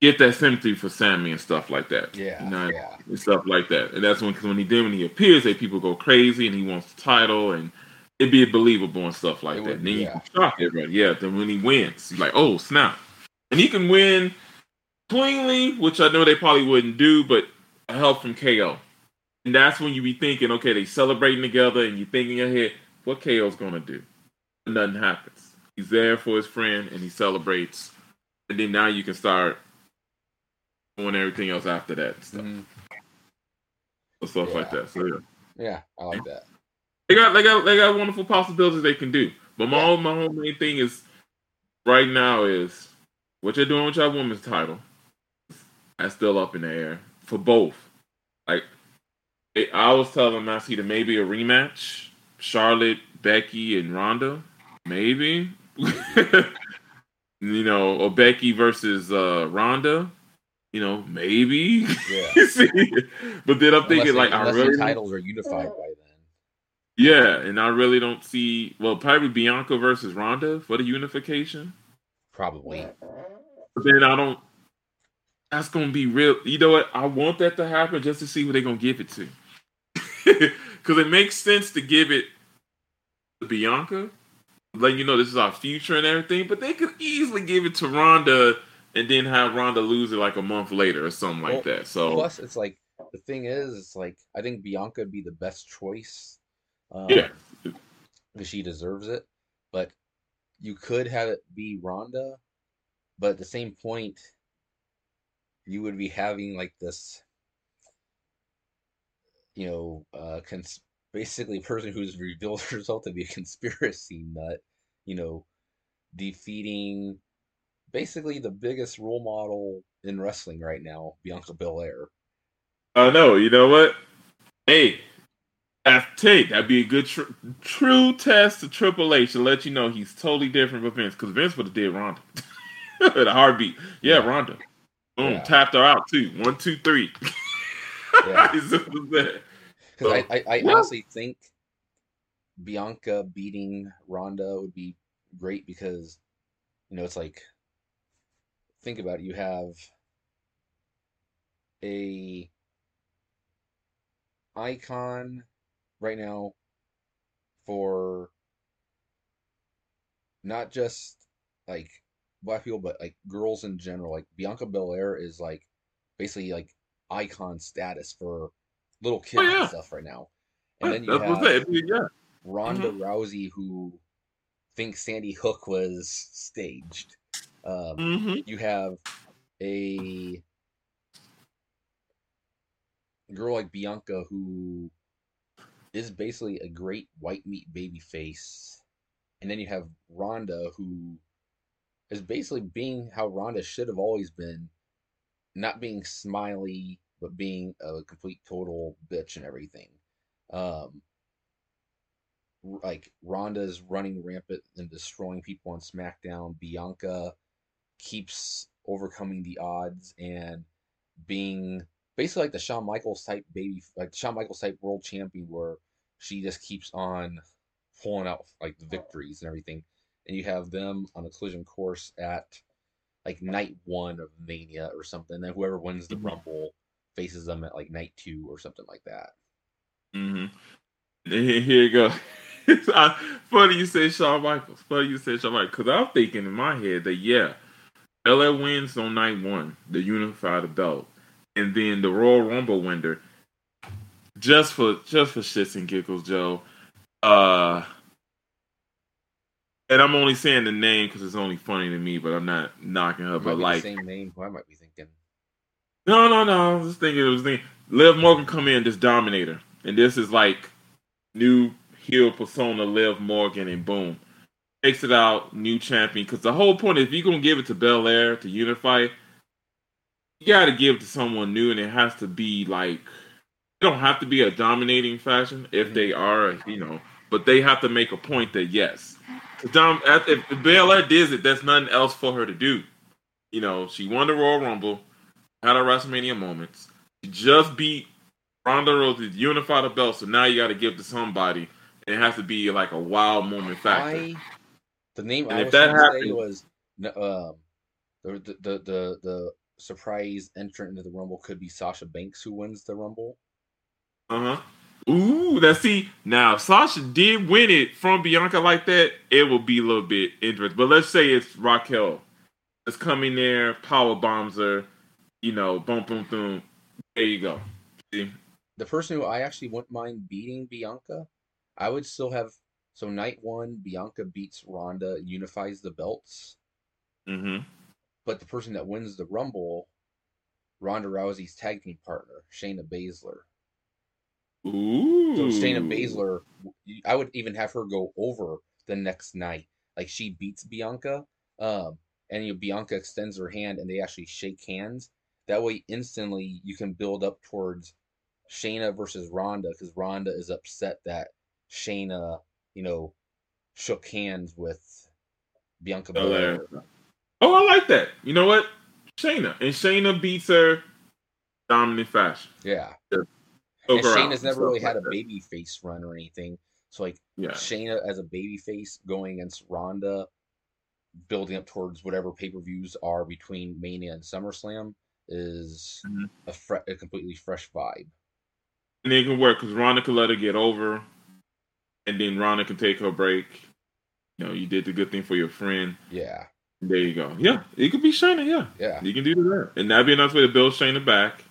get that sympathy for Sami and stuff like that. Yeah, You know, yeah. and stuff like that. And that's when, cause when he did, when he appears, that people go crazy and he wants the title and it'd be believable and stuff like It that. would, and then you yeah. can shock everybody. Yeah. Then when he wins, he's like, oh snap, and he can win cleanly, which I know they probably wouldn't do, but help from KO. And that's when you be thinking, okay, they celebrating together, and you think in your head, what KO's gonna do? Nothing happens. He's there for his friend, and he celebrates, and then now you can start doing everything else after that and stuff, Mhm. stuff Yeah. like that. So yeah, Yeah, I like that. they got they got they got wonderful possibilities they can do. But my Yeah. whole, my whole main thing is right now is what you're doing with your women's title. That's still up in the air for both. Like I was telling Massey that maybe a rematch, Charlotte, Becky, and Ronda, maybe. [laughs] you know, or Becky versus uh Ronda, you know, maybe. Yeah. [laughs] See? but then I'm thinking Unless like I really titles are unified by then. yeah, and I really don't see well probably Bianca versus Ronda for the unification. Probably. But then I don't. That's gonna be real. You know what? I want that to happen just to see what they're gonna give it to. [laughs] Because it makes sense to give it to Bianca, letting you know this is our future and everything. But they could easily give it to Ronda and then have Ronda lose it like a month later or something like Well, that. So Plus, it's like the thing is, it's like I think Bianca would be the best choice. Um, Yeah. because she deserves it. But you could have it be Ronda, but at the same point, you would be having like this, you know, uh, cons- basically a person who's revealed herself [laughs] to be a conspiracy nut, you know, defeating basically the biggest role model in wrestling right now, Bianca Belair. Oh, I know. You know what? Hey, I take that'd be a good tr- true test to Triple H to let you know he's totally different from Vince because Vince would have did Ronda [laughs] at a heartbeat. Yeah, Yeah. Ronda. Boom, Yeah. tapped her out too. One, two, three. [laughs] Yeah. As simple. Because I, I, I yeah. honestly think Bianca beating Ronda would be great because, you know, it's like, think about it. You have a icon right now for not just like black people, but like girls in general. Like Bianca Belair is like basically like icon status for little kids Oh, yeah. and stuff right now. And then you That's have what I'm saying. Yeah. Ronda Rousey who thinks Sandy Hook was staged. Um, hmm you have a girl like Bianca who is basically a great white meat baby face. And then you have Ronda who is basically being how Ronda should have always been, not being smiley, but being a complete total bitch and everything. Um like Ronda's running rampant and destroying people on SmackDown. Bianca keeps overcoming the odds and being basically like the Shawn Michaels type baby, like Shawn Michaels type world champion, where she just keeps on pulling out like the victories and everything. And you have them on a collision course at like night one of Mania or something. Then whoever wins the Mhm. Rumble faces them at like night two or something like that. Mm-hmm. Here you go. [laughs] Funny you say Shawn Michaels. Funny you say Shawn Michaels. Because I'm thinking in my head that, yeah, LA wins on night one, the unified belt. And then the Royal Rumble winner, just for just for shits and giggles, Joe. Uh, and I'm only saying the name because it's only funny to me, but I'm not knocking her. It might But like, the same name. Who I might be. No, no, no. I was just thinking. It was thinking. Liv Morgan come in, just dominate her, and this is like new heel persona, Liv Morgan, and boom, takes it out, new champion. Because the whole point, is if you're gonna give it to Belair to unify, you got to give it to someone new, and it has to be like it don't have to be a dominating fashion if they are, you know, but they have to make a point that yes, Dom, if Belair does it, there's nothing else for her to do. You know, she won the Royal Rumble, had her WrestleMania moments. She just beat Ronda Rousey unify the belt, so now you got to give to somebody. And it has to be like a wild moment factor. I the name And I if was that say was um the, the the the the surprise entrant into the Rumble could be Sasha Banks who wins the Rumble. Uh huh. Ooh, that see now. Sasha did win it from Bianca like that, it will be a little bit interesting. But let's say it's Raquel. Let's come in there, power bombs her. You know, boom, boom, boom. There you go. See? the person who I actually wouldn't mind beating Bianca, I would still have. So night one, Bianca beats Ronda, unifies the belts. Mm-hmm. But the person that wins the Rumble, Ronda Rousey's tag team partner, Shayna Baszler. Ooh. So Shayna Baszler, I would even have her go over the next night. Like she beats Bianca, um, and you know, Bianca extends her hand, and they actually shake hands. That way, instantly, you can build up towards Shayna versus Ronda because Ronda is upset that Shayna, you know, shook hands with Bianca oh, Belair. Oh, I like that. You know what? Shayna. And Shayna beats her dominant fashion. Yeah. Choke And Shayna's never really like had a that. baby face run or anything. So like Yeah. Shayna as a baby face going against Ronda, building up towards whatever pay per views are between Mania and SummerSlam is Mhm. a, fre- a completely fresh vibe. And it can work because Ronda can let her get over, and then Ronda can take her break. You know, you did the good thing for your friend. Yeah, There you go. Yeah, it could be Shayna. Yeah, yeah, you can do that, and that'd be a nice way to build Shayna back.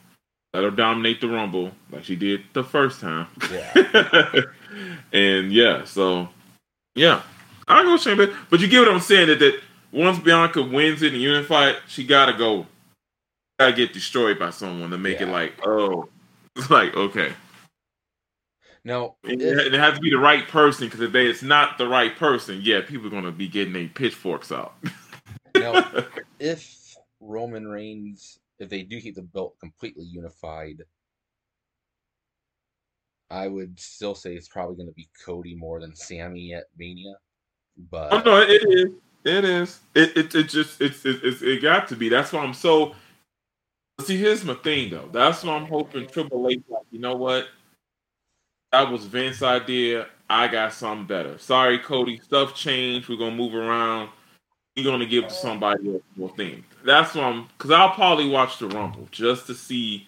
Let her dominate the Rumble like she did the first time. yeah. [laughs] and yeah, so yeah, I go with Shayna. But you get what I'm saying that that once Bianca wins it and unify it, she gotta go, gotta get destroyed by someone to make it like oh, [laughs] it's like okay. No, it, it has to be the right person because if they, it's not the right person, yeah, people are gonna be getting their pitchforks out. now, [laughs] if Roman Reigns, if they do keep the belt completely unified, I would still say it's probably going to be Cody more than Sami at Mania. But oh no, it is, it is, it it, it just it's, it it's it got to be. That's why I'm so. See, here's my thing though. That's what I'm hoping Triple H, like, you know what? That was Vince's idea. I got something better. Sorry, Cody. Stuff changed. We're gonna move around. You're gonna give to somebody else more things. That's what I'm because I'll probably watch the Rumble just to see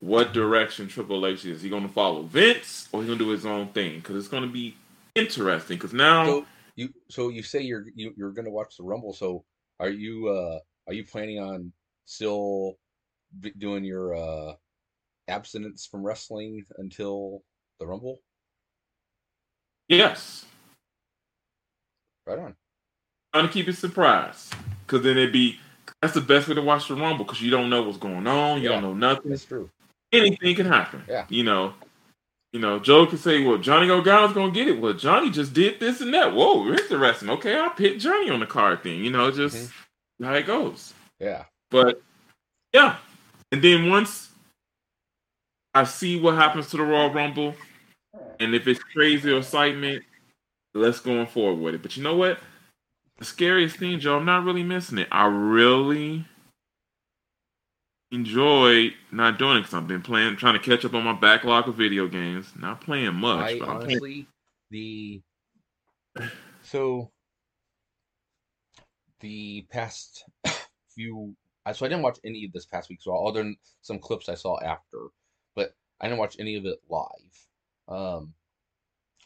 what direction Triple H is. He gonna follow Vince or he gonna do his own thing? Because it's gonna be interesting. Because now, so you so you say you're you, you're going to watch the Rumble. So are you uh are you planning on still doing your uh abstinence from wrestling until the Rumble? yes, Right on. trying to keep it surprise. Because then it'd be that's the best way to watch the Rumble because you don't know what's going on. You Yeah. don't know nothing. That's true. anything can happen. Yeah. You know, you know, Joe can say, "Well, Johnny Gargano's gonna get it." Well, Johnny just did this and that. Whoa, interesting. Okay, I'll pick Johnny on the card thing. You know, just Mm-hmm. how it goes. Yeah. But yeah, and then once I see what happens to the Royal Rumble, and if it's crazy or excitement, let's go on forward with it. But you know what? The scariest thing, Joe, I'm not really missing it. I really enjoy not doing it because I've been playing, trying to catch up on my backlog of video games. Not playing much, I but I'm playing. honestly the so the past [coughs] few so I didn't watch any of this past week, so other than some clips I saw after, but I didn't watch any of it live. Um,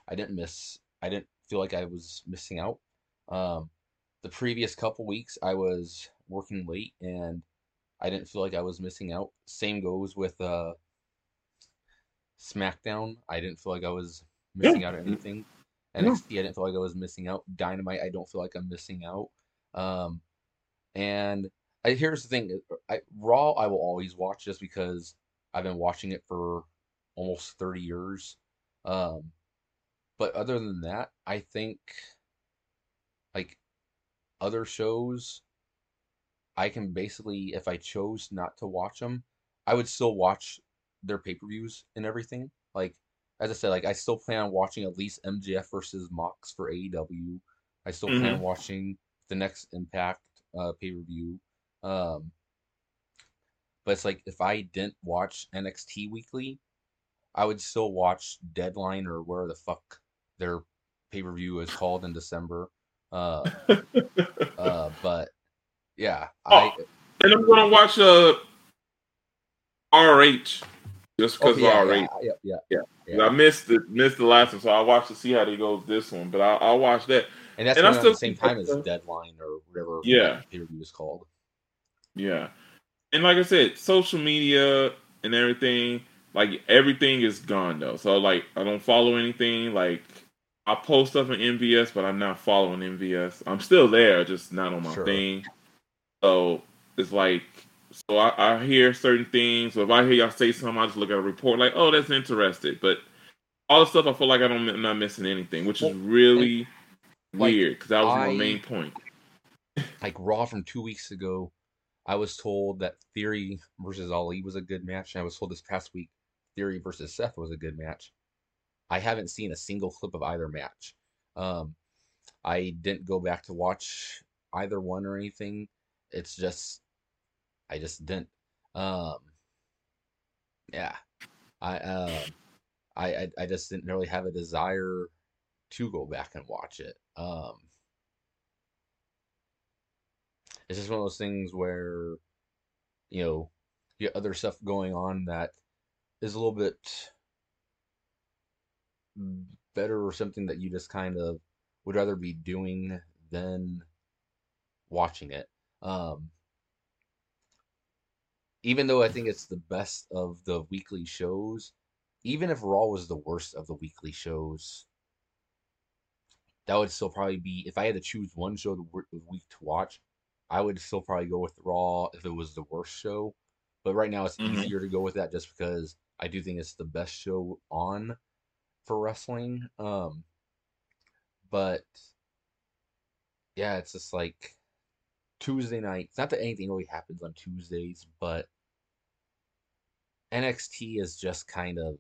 I didn't miss. I didn't feel like I was missing out. Um, the previous couple weeks I was working late and I didn't feel like I was missing out. Same goes with uh SmackDown. I didn't feel like I was missing out on anything. Yeah. NXT, I didn't feel like I was missing out. Dynamite, I don't feel like I'm missing out. Um, and I, here's the thing: I, Raw, I will always watch just because I've been watching it for almost 30 years. Um, but other than that, I think like other shows, I can basically, if I chose not to watch them, I would still watch their pay per views and everything. Like as I said, like I still plan on watching at least MJF versus Mox for AEW. I still plan on watching the next Impact uh, pay per view. Um, but it's like if I didn't watch NXT weekly, I would still watch Deadline or where the fuck their pay per view is called in December. Uh, uh, [laughs] but yeah, I Oh, and I'm gonna watch uh RH just because oh, yeah, of RH. yeah, yeah, yeah, yeah. I missed the missed the last one, so I watched to see how they goes this one. But I'll, I'll watch that. and that's and I at still the same time as Deadline or whatever Yeah. pay per view is called. Yeah, and like I said, social media and everything. like everything is gone though. So like I don't follow anything. Like I post stuff in MVS, but I'm not following MVS. I'm still there, just not on my Sure. thing. So it's like so I, I hear certain things. So if I hear y'all say something, I just look at a report like, oh, that's interesting. But all the stuff, I feel like I don't, I'm not missing anything, which is really like, weird because that was I- my main point. like Raw from two weeks ago, I was told that Theory versus Ali was a good match, and I was told this past week Theory versus Seth was a good match. I haven't seen a single clip of either match. Um, I didn't go back to watch either one or anything. It's just, I just didn't. Um, yeah, I um, I, I I just didn't really have a desire to go back and watch it. Um, it's just one of those things where you know you get other stuff going on that is a little bit better or something that you just kind of would rather be doing than watching it. Um even though i think it's the best of the weekly shows even if raw was the worst of the weekly shows that would still probably be if i had to choose one show the week to watch I would still probably go with Raw if it was the worst show. But right now it's Mhm. easier to go with that just because I do think it's the best show on for wrestling. Um but yeah, it's just like Tuesday night. It's not that anything really happens on Tuesdays, but NXT is just kind of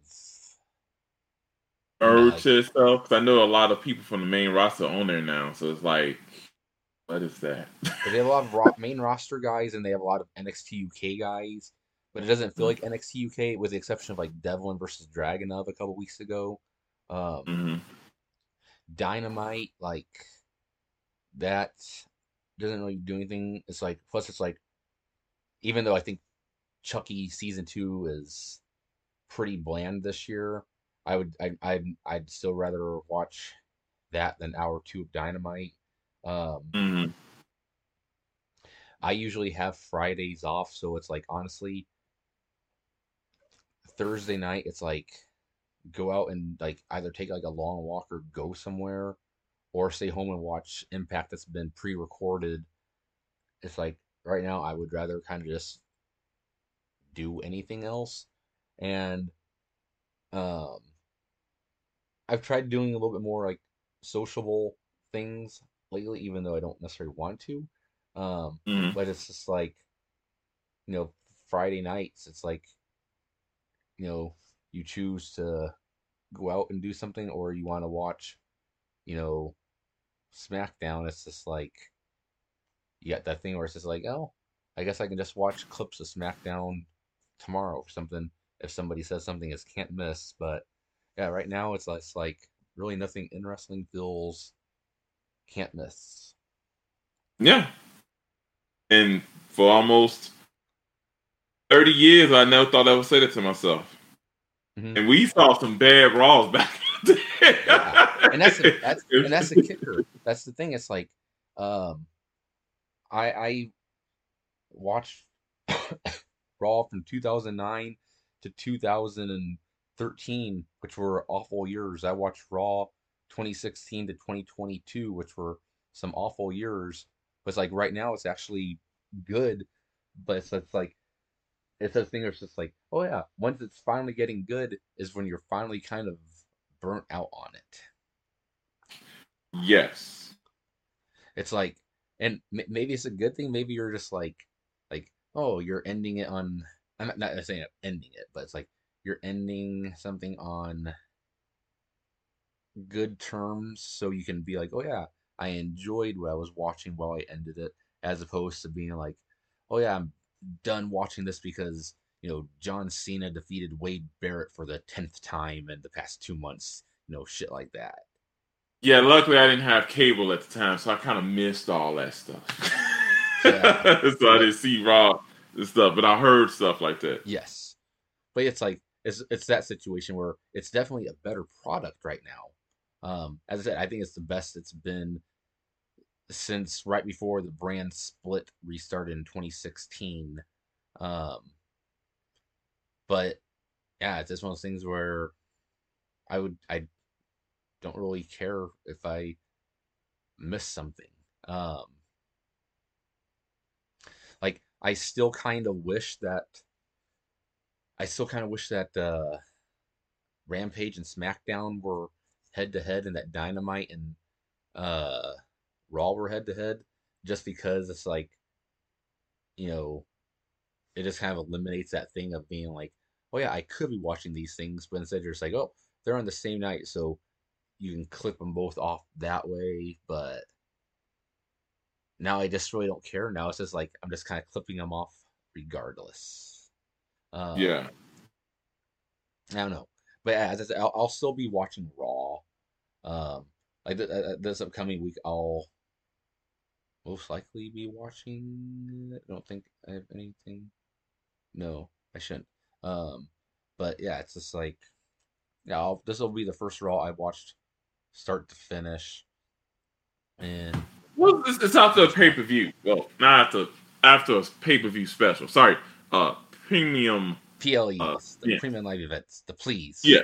Urge to itself because I know a lot of people from the main roster on there now. So it's like, what is that? they have a lot of main roster guys and they have a lot of NXT UK guys, but it doesn't feel like NXT UK with the exception of like Devlin versus Dragunov a couple weeks ago. Um, hmm Dynamite, like that doesn't really do anything. It's like plus it's like even though I think Chucky season two is pretty bland this year, I would I I I'd still rather watch that than hour two of Dynamite. Um, hmm I usually have Fridays off, so it's like honestly Thursday night it's like go out and like either take like a long walk or go somewhere or stay home and watch Impact that's been pre-recorded. It's like right now I would rather kind of just do anything else and um I've tried doing a little bit more like sociable things lately even though I don't necessarily want to. Um hmm but it's just like you know friday nights it's like you know you choose to go out and do something or you want to watch you know smackdown it's just like you got that thing where it's just like oh i guess i can just watch clips of smackdown tomorrow or something if somebody says something is can't miss but yeah right now it's, it's like really nothing in wrestling feels can't miss Yeah. And for almost 30 years, I never thought I would say that to myself. Mhm. And we saw some bad Raws back [laughs] in the day. Yeah. and that's the, that's [laughs] and that's the kicker. That's the thing. It's like, um, I I watched [coughs] Raw from 2009 to 2013, which were awful years. I watched Raw 2016 to 2022, which were some awful years. But it's like right now, it's actually good. But it's, it's like it's a thing. It's just like, oh yeah, once it's finally getting good is when you're finally kind of burnt out on it. yes. It's like, and m- maybe it's a good thing. Maybe you're just like, like, oh, you're ending it on. I'm not, not saying ending it, but it's like you're ending something on good terms, so you can be like, oh yeah, I enjoyed what I was watching while I ended it, as opposed to being like, oh yeah, I'm done watching this because you know John Cena defeated Wade Barrett for the tenth time in the past two months. You know, shit like that. Yeah, luckily I didn't have cable at the time, so I kind of missed all that stuff. Yeah. [laughs] so I didn't see Raw and stuff, but I heard stuff like that. Yes, but it's like it's it's that situation where it's definitely a better product right now. Um, as I said, I think it's the best it's been since right before the brand split restarted in 2016. Um, but yeah, it's just one of those things where I would I don't really care if I miss something. Um, like I still kind of wish that I still kind of wish that uh, Rampage and SmackDown were head to head, and that Dynamite and uh, Raw were head to head, just because it's like, you know, it just kind of eliminates that thing of being like, oh yeah, I could be watching these things, but instead you're just like, oh, they're on the same night, so you can clip them both off that way. But now I just really don't care. Now it's just like I'm just kind of clipping them off regardless. Um, yeah. I don't know, but as I said, I'll, I'll still be watching Raw. Um, like th- uh, this upcoming week, I'll most likely be watching. I don't think I have anything. No, I shouldn't. Um, but yeah, it's just like, yeah, this will be the first Raw I watched start to finish. And well, it's, it's after a pay per view. Well, not after after a pay per view special. Sorry, uh, premium PLE, uh, the yeah. premium live events, the please. Yeah.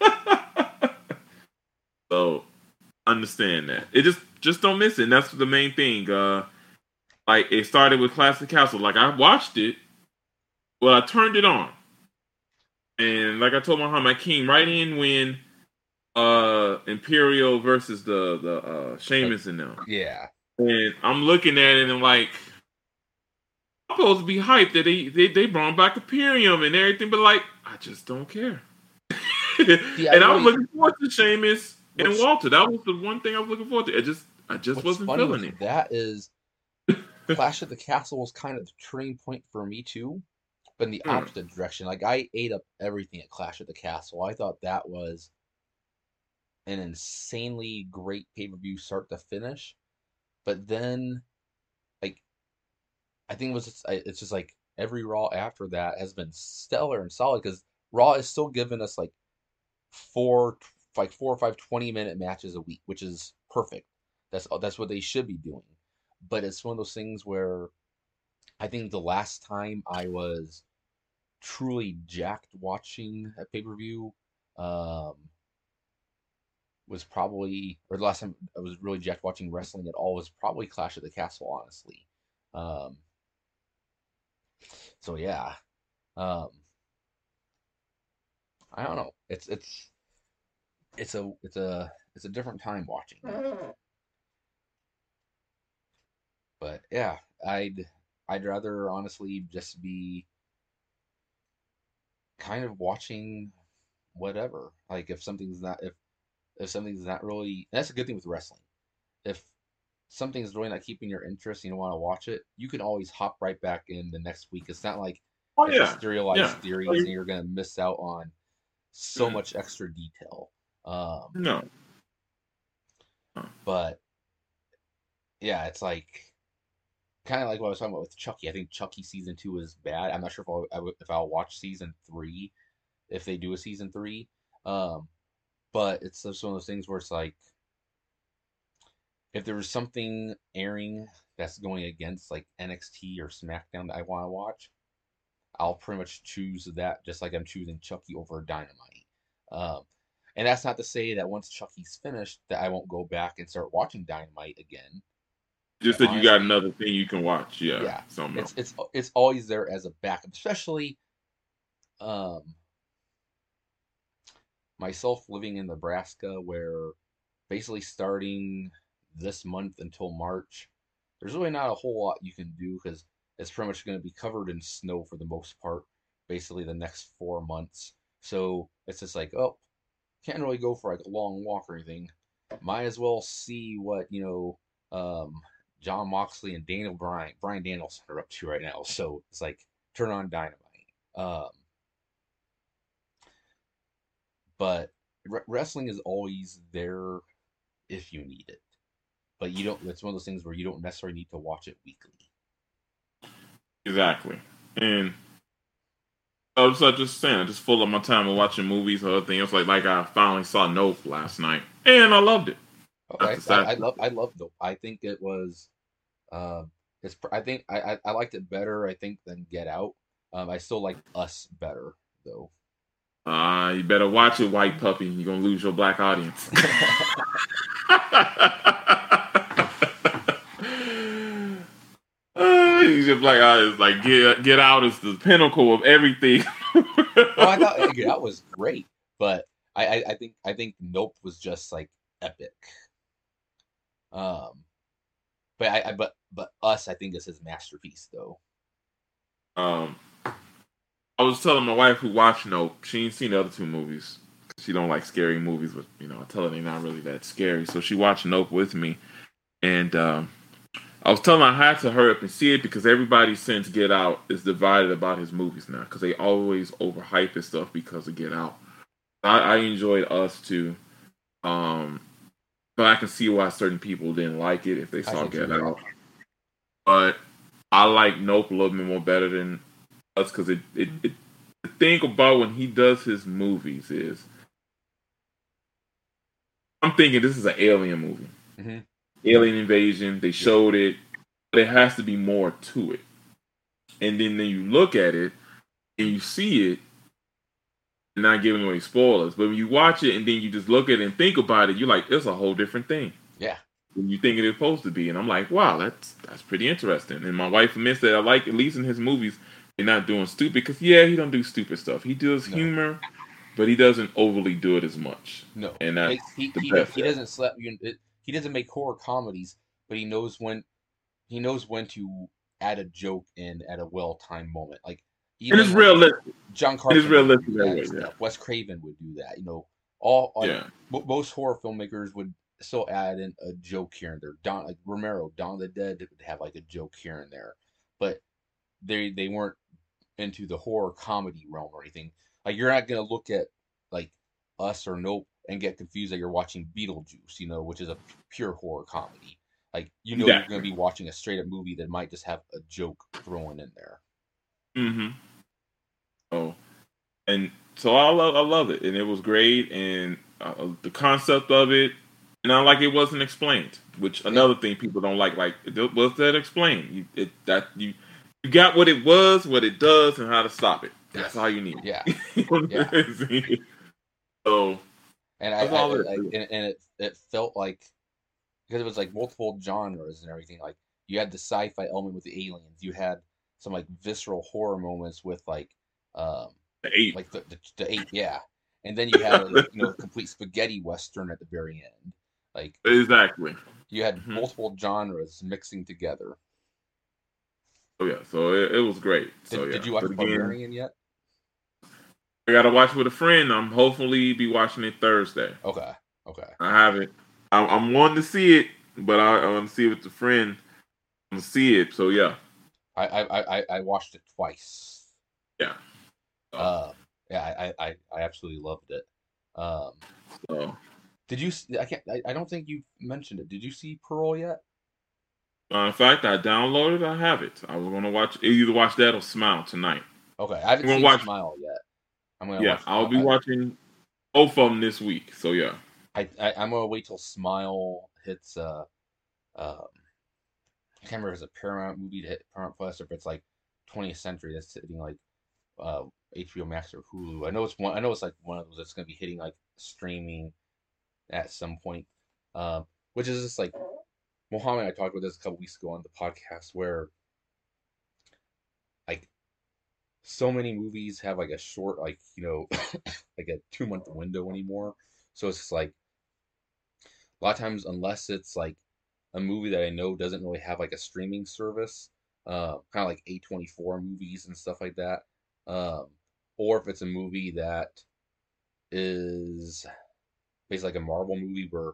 [laughs] so understand that. It just just don't miss it. And that's the main thing. Uh like it started with Classic Castle. Like I watched it. Well, I turned it on. And like I told Muhammad, I came right in when uh Imperium versus the the uh Sheamus and them. Yeah. And I'm looking at it and like I'm supposed to be hyped that they they, they brought back Imperium and everything, but like I just don't care. yeah, [laughs] and I was looking forward to Sheamus and Walter. That was the one thing I was looking forward to. I just I just wasn't feeling it. That is [laughs] Clash at the Castle was kind of the turning point for me too, but in the hmm. opposite direction. Like I ate up everything at Clash at the Castle. I thought that was an insanely great pay per view start to finish, but then, I think it was just, it's just like every Raw after that has been stellar and solid because Raw is still giving us like four, like four or five 20 minute matches a week, which is perfect. That's that's what they should be doing but it's one of those things where I think the last time I was truly jacked watching a pay per view um, was probably, or the last time I was really jacked watching wrestling at all was probably Clash of the Castle, honestly. Um, so yeah, um, I don't know. It's it's it's a it's a it's a different time watching. But yeah, I'd I'd rather honestly just be kind of watching whatever. Like if something's not if if something's not really that's a good thing with wrestling. If something's really not keeping your interest and you want to watch it, you can always hop right back in the next week. It's not like oh, it's yeah. a serialized yeah. series and you're gonna miss out on so yeah. much extra detail. Um, no. But yeah, it's like kind of like what I was talking about with Chucky. I think Chucky season two is bad. I'm not sure if I'll if I'll watch season three if they do a season three. Um, but it's just one of those things where it's like if there was something airing that's going against like NXT or SmackDown that I want to watch, I'll pretty much choose that just like I'm choosing Chucky over Dynamite. Um, and that's not to say that once Chucky's finished that I won't go back and start watching Dynamite again. Just that you got another thing you can watch. Yeah. Yeah. It's it's it's always there as a backup, especially um myself living in Nebraska where basically starting this month until March, there's really not a whole lot you can do because it's pretty much going to be covered in snow for the most part, basically the next four months. So it's just like, oh, can't really go for like a long walk or anything. Might as well see what, you know, um, Jon Moxley and Daniel Bryan, Bryan Danielson are up to right now. So it's like turn on Dynamite. Um, but re- wrestling is always there if you need it, but you don't. It's one of those things where you don't necessarily need to watch it weekly. Exactly, and I was like just saying, I just full of my time of watching movies or other things. Like like I finally saw Nope last night, and I loved it. Okay, I, I, love I love Nope. I think it was, um, it's I think I, I, I liked it better I think than Get Out. Um, I still like Us better though. Uh, you better watch it, white puppy. You're gonna lose your black audience. [laughs] [laughs] uh, like, black audience like get get out is the pinnacle of everything. well, I thought [laughs] that was great, but I, I, I think I think Nope was just like epic. Um, but I, I but but Us I think is his masterpiece though. Um, I was telling my wife who watched Nope, she ain't seen the other two movies. She don't like scary movies, but you know, I tell her they're not really that scary. So she watched Nope with me, and um, I was telling I had to hurry up and see it because everybody since Get Out is divided about his movies now because they always overhype his stuff because of Get Out. I, I enjoyed Us too, um, but I can see why certain people didn't like it if they saw Get Out. But I like Nope a little bit more better than Us because it, it, it the thing about when he does his movies is I'm thinking this is an alien movie. Mm-hmm. Alien invasion. They showed it. But it has to be more to it. And then, then you look at it and you see it, not giving away spoilers, but when you watch it and then you just look at it and think about it, you're like, it's a whole different thing. Yeah. When you think it is supposed to be. And I'm like, wow, that's that's pretty interesting. And my wife admits that I like, at least in his movies, they're not doing stupid because yeah, he don't do stupid stuff. He does no. humor, but he doesn't overly do it as much. No, and that's he he, he, he doesn't slap you. He doesn't make horror comedies, but he knows when he knows when to add a joke in at a well timed moment. Like even it is realistic. John Carpenter. It is realistic. Way, yeah. Wes Craven would do that. You know, all yeah. Like, most horror filmmakers would still add in a joke here and there. Don like Romero, of the Dead would have like a joke here and there, but they they weren't into the horror comedy realm or anything. Like you're not gonna look at like Us or Nope and get confused that you're watching Beetlejuice, you know, which is a pure horror comedy. Like you know you're gonna be watching a straight up movie that might just have a joke thrown in there. Mm-hmm. Oh, and so I love I love it, and it was great, and uh, the concept of it, and I like it wasn't explained, which another thing people don't like. Like, was that explained? You, it, that you you got what it was, what it does, and how to stop it. That's all you need. Yeah. [laughs] yeah. [laughs] so, and I, I, I and, and it it felt like because it was like multiple genres and everything. Like you had the sci-fi element with the aliens. You had some like visceral horror moments with like um the eight, like the the, the eight, yeah. And then you had like, you know [laughs] complete spaghetti western at the very end. Like exactly, you had mm-hmm. multiple genres mixing together. Oh yeah, so it, it was great. Did, so, yeah. did you watch Barbarian yet? I gotta watch with a friend. I'm hopefully be watching it Thursday. Okay. Okay. I haven't. I'm, I'm wanting to see it, but I, I want to see it with a friend. I'm see it. So yeah. I I I, I watched it twice. Yeah. Oh. Uh, yeah, I, I I absolutely loved it. Um. So. Did you? I can't. I, I don't think you mentioned it. Did you see Pearl yet? Uh, in fact, I downloaded. I have it. I was gonna watch either watch that or Smile tonight. Okay, I haven't seen watch, Smile yet. I'm gonna. Yeah, I'll be watching both of them this week. So yeah. I, I am gonna wait till Smile hits. Uh, um, I can't remember if it's a Paramount movie to hit Paramount Plus or if it's like 20th Century that's hitting like uh, HBO Max or Hulu. I know it's one. I know it's like one of those that's gonna be hitting like streaming at some point. Um, which is just like Mohammed. I talked about this a couple weeks ago on the podcast where like so many movies have like a short like you know [coughs] like a two month window anymore. So it's just like a lot of times unless it's like a movie that i know doesn't really have like a streaming service uh kind of like a24 movies and stuff like that um or if it's a movie that is basically like a marvel movie where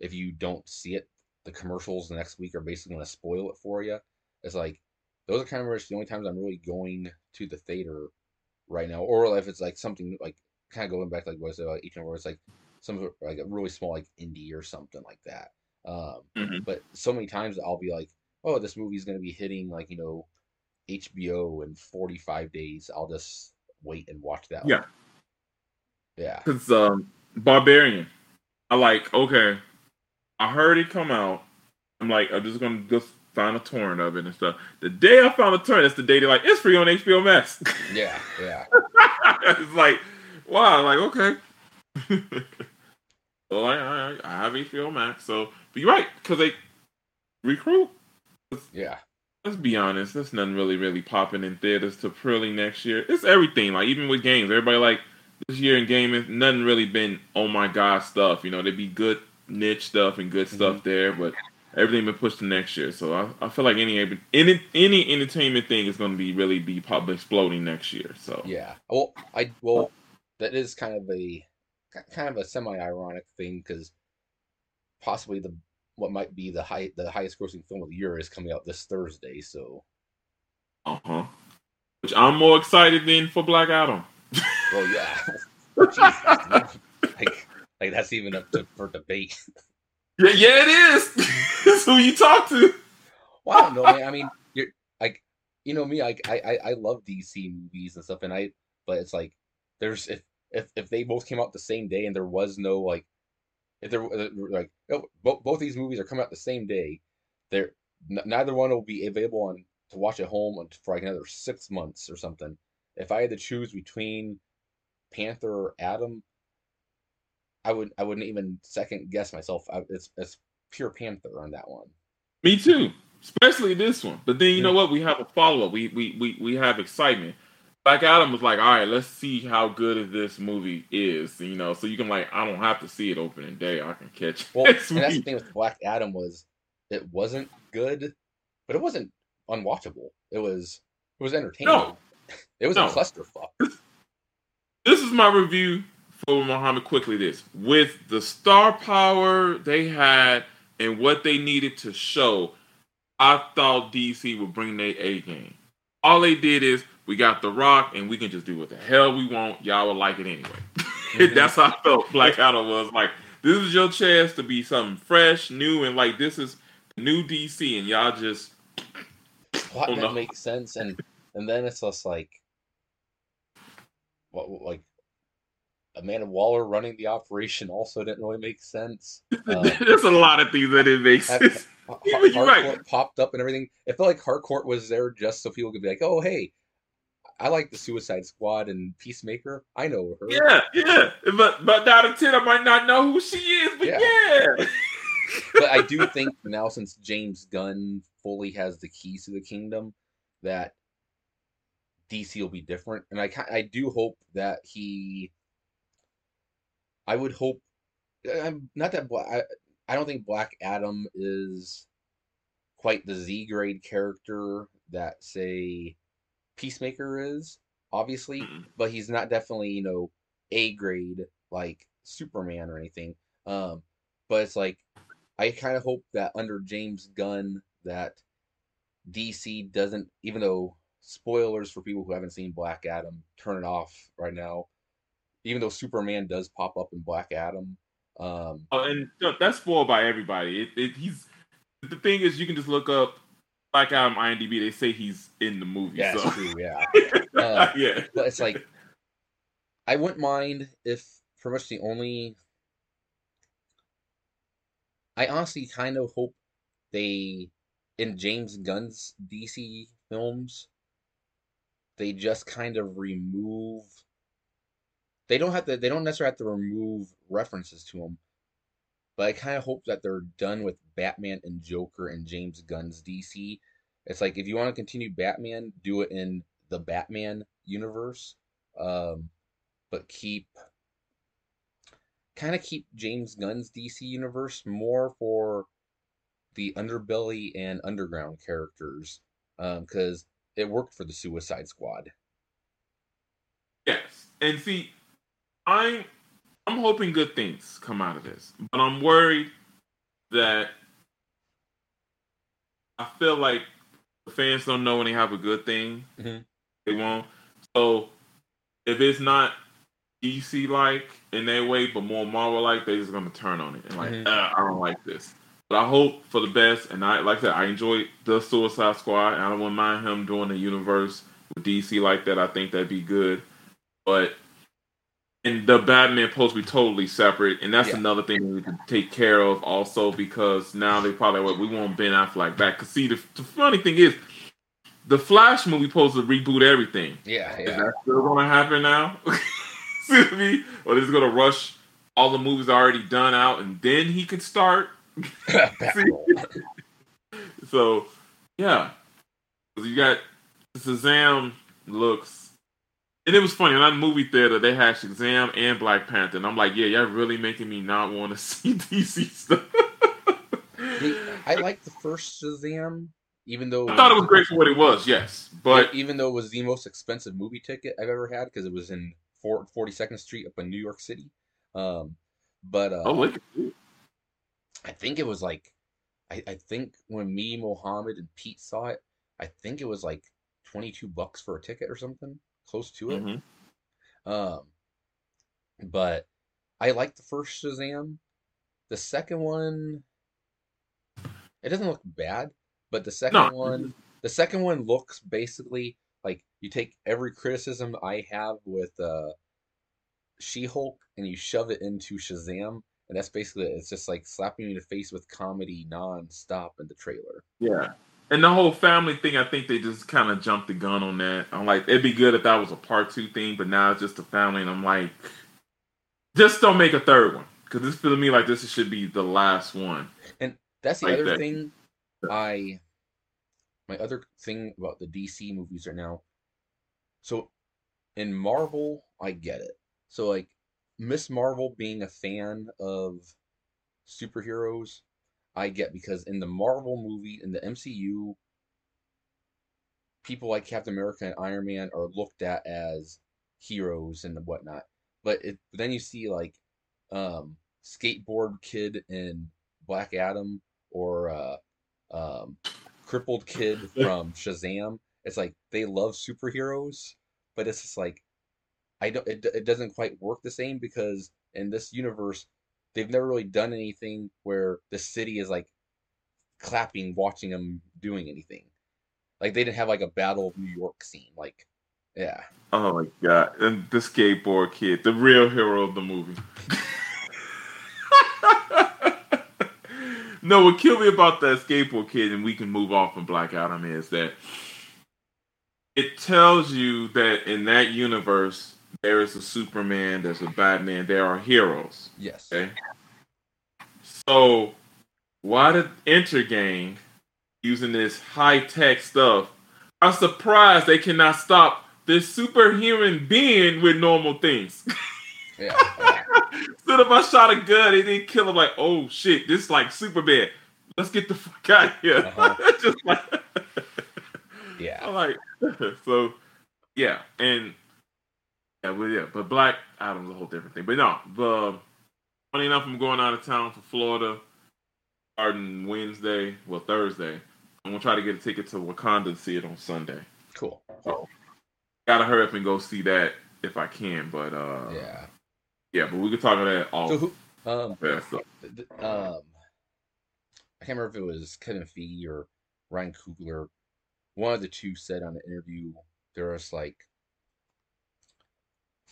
if you don't see it the commercials the next week are basically going to spoil it for you it's like those are kind of the only times I'm really going to the theater right now, or if it's like something like kind of going back to like what I said about each where it's like some like a really small like indie or something like that. Um, mm-hmm. But so many times I'll be like, oh, this movie's going to be hitting like you know HBO in 45 days. I'll just wait and watch that. Yeah, one. yeah. Because um, Barbarian, I like. Okay, I heard it come out. I'm like, I'm just gonna just found a torrent of it and stuff. The day I found a torrent, that's the day they're like, it's free on HBO Max. [laughs] Yeah, yeah. [laughs] it's like, wow, like okay. [laughs] so I, I, I have HBO Max, so but you're right because they recruit. Yeah. Let's be honest. There's nothing really, really popping in theaters to early next year. It's everything. Like even with games, everybody like this year in gaming, nothing really been oh my god stuff. You know, there'd be good niche stuff and good stuff mm-hmm. there, but everything been pushed to next year. So I, I feel like any any any entertainment thing is going to be really be probably exploding next year. So yeah, well, I well that is kind of a kind of a semi ironic thing because possibly the what might be the high the highest grossing film of the year is coming out this Thursday. So uh huh, which I'm more excited than for Black Adam. well, yeah, [laughs] Jeez, like like that's even up to, for debate. Yeah, yeah, it is. [laughs] That's who you talk to. Well, I don't know, man. I mean, you're like, you know me. Like, I, I, I love DC movies and stuff, and I, but it's like, there's if if if they both came out the same day and there was no like, if there uh, like both both these movies are coming out the same day, there neither one will be available on to watch at home for like another six months or something. If I had to choose between Panther or Atom, I would I wouldn't even second guess myself. I, it's it's pure Panther on that one. Me too, especially this one. But then you yeah. know what? We have a follow up. We we we we have excitement. Black Adam was like, all right, let's see how good this movie is. You know, so you can like, I don't have to see it opening day. I can catch. [laughs] Well, and that's the thing with Black Adam was it wasn't good, but it wasn't unwatchable. It was it was entertaining. No. [laughs] It was no. a clusterfuck. This is my review for Muhammad quickly this with the star power they had and what they needed to show. I thought DC would bring their A game. All they did is we got The Rock and we can just do what the hell we want. Y'all will like it anyway. [laughs] Mm-hmm. That's how I felt Black Adam was like. This is your chance to be something fresh, new, and like this is new DC, and y'all just plot that makes sense, and and then it's just like, what like Amanda Waller running the operation also didn't really make sense. [laughs] Um, There's a lot of things that didn't make sense. [laughs] You're right. popped up and everything. It felt like Harcourt was there just so people could be like, "Oh, hey, I like the Suicide Squad and Peacemaker. I know her." Yeah, yeah. But but out of ten, I might not know who she is, but yeah. yeah. [laughs] but I do think now, since James Gunn fully has the keys to the kingdom, that DC will be different, and I I do hope that he I would hope. I'm not that I, I don't think Black Adam is quite the Z grade character that say Peacemaker is, obviously, mm-hmm. but he's not definitely you know A grade like Superman or anything. Um, but it's like I kind of hope that under James Gunn that DC doesn't, even though spoilers for people who haven't seen Black Adam, turn it off right now even though Superman does pop up in Black Adam. Um, oh, and that's spoiled by everybody. It, it, he's the thing is, you can just look up Black Adam IMDb. They say he's in the movie. Yeah, so. true. Yeah, [laughs] uh, yeah. But it's like I wouldn't mind if pretty much the only. I honestly kind of hope they, in James Gunn's DC films, they just kind of remove they don't have to they don't necessarily have to remove references to them but i kind of hope that they're done with batman and joker and james gunn's dc it's like if you want to continue batman do it in the batman universe um, but keep kind of keep james gunn's dc universe more for the underbelly and underground characters because um, it worked for the suicide squad. Yes and see I'm I'm hoping good things come out of this, but I'm worried that I feel like the fans don't know when they have a good thing, mm-hmm. they won't. So if it's not DC like in their way, but more Marvel like, they're just gonna turn on it and like, mm-hmm. I don't like this. But I hope for the best, and I like that. I enjoyed the Suicide Squad, and I don't mind him doing the universe with DC like that. I think that'd be good. But and the Batman post be totally separate, and that's Yeah. another thing we can take care of also because now they probably what we want Ben Affleck back. Cause see, the, the funny thing is, the Flash movie supposed to reboot everything. Yeah, Is that still gonna happen now? [laughs] See what I mean? Or is gonna rush all the movies already done out and then he can start? [laughs] [laughs] So yeah, you got Shazam looks, and it was funny in that movie theater they had Shazam and Black Panther, and I'm like, yeah, y'all really making me not want to [laughs] see DC stuff. I like the first Shazam, even though I thought it was great for what it was, yes, but even though it was the most expensive movie ticket I've ever had because it was in Fort- 42nd Street up in New York City. Um, but uh, oh. I think it was like, I, I think when me, Mohammed, and Pete saw it, I think it was like 22 bucks for a ticket or something close to it. Mhm. Um, but I like the first Shazam. The second one, it doesn't look bad, but the second No. one, the second one looks basically like you take every criticism I have with uh, She-Hulk and you shove it into Shazam, and that's basically it. It's just like slapping you in the face with comedy non-stop in the trailer. Yeah. And the whole family thing, I think they just kind of jumped the gun on that. I'm like, it'd be good if that was a part two thing, but now it's just a family, and I'm like, just don't make a third one because this feels to me like this should be the last one. And that's the Like other that. thing I my other thing about the DC movies right now. So in Marvel, I get it. So like Miss Marvel being a fan of superheroes, I get because in the Marvel movie in the MCU people like Captain America and Iron Man are looked at as heroes and whatnot. But it then you see like um skateboard kid in Black Adam or uh um crippled kid [laughs] from Shazam. It's like they love superheroes, but it's just like I don't it, it doesn't quite work the same because in this universe they've never really done anything where the city is like clapping watching them doing anything. Like they didn't have like a Battle of New York scene. Like yeah. Oh my god! And the skateboard kid, the real hero of the movie. [laughs] no, what killed me about that skateboard kid, and we can move off from Black Adam, is that it tells you that in that universe there is a Superman, there's a Batman, there are heroes. Yes. Okay. So why did Intergang using this high tech stuff? I'm surprised they cannot stop this superhuman being with normal things. [laughs] Yeah. Instead of I shot a gun, they didn't kill him like, oh shit, this is like Superman. Let's get the fuck out of here. Uh-huh. [laughs] Just like yeah. [laughs] I'm like so yeah, and yeah, but yeah, but Black Adam's a whole different thing. But no, the funny enough, I'm going out of town for Florida starting Wednesday, well Thursday. I'm gonna try to get a ticket to Wakanda to see it on Sunday. Cool. So gotta hurry up and go see that if I can. But uh yeah, Yeah. but we could talk about that all So who um yeah, so, th- th- um I can't remember if it was Kevin Feige or Ryan Coogler. One of the two said on the interview there was like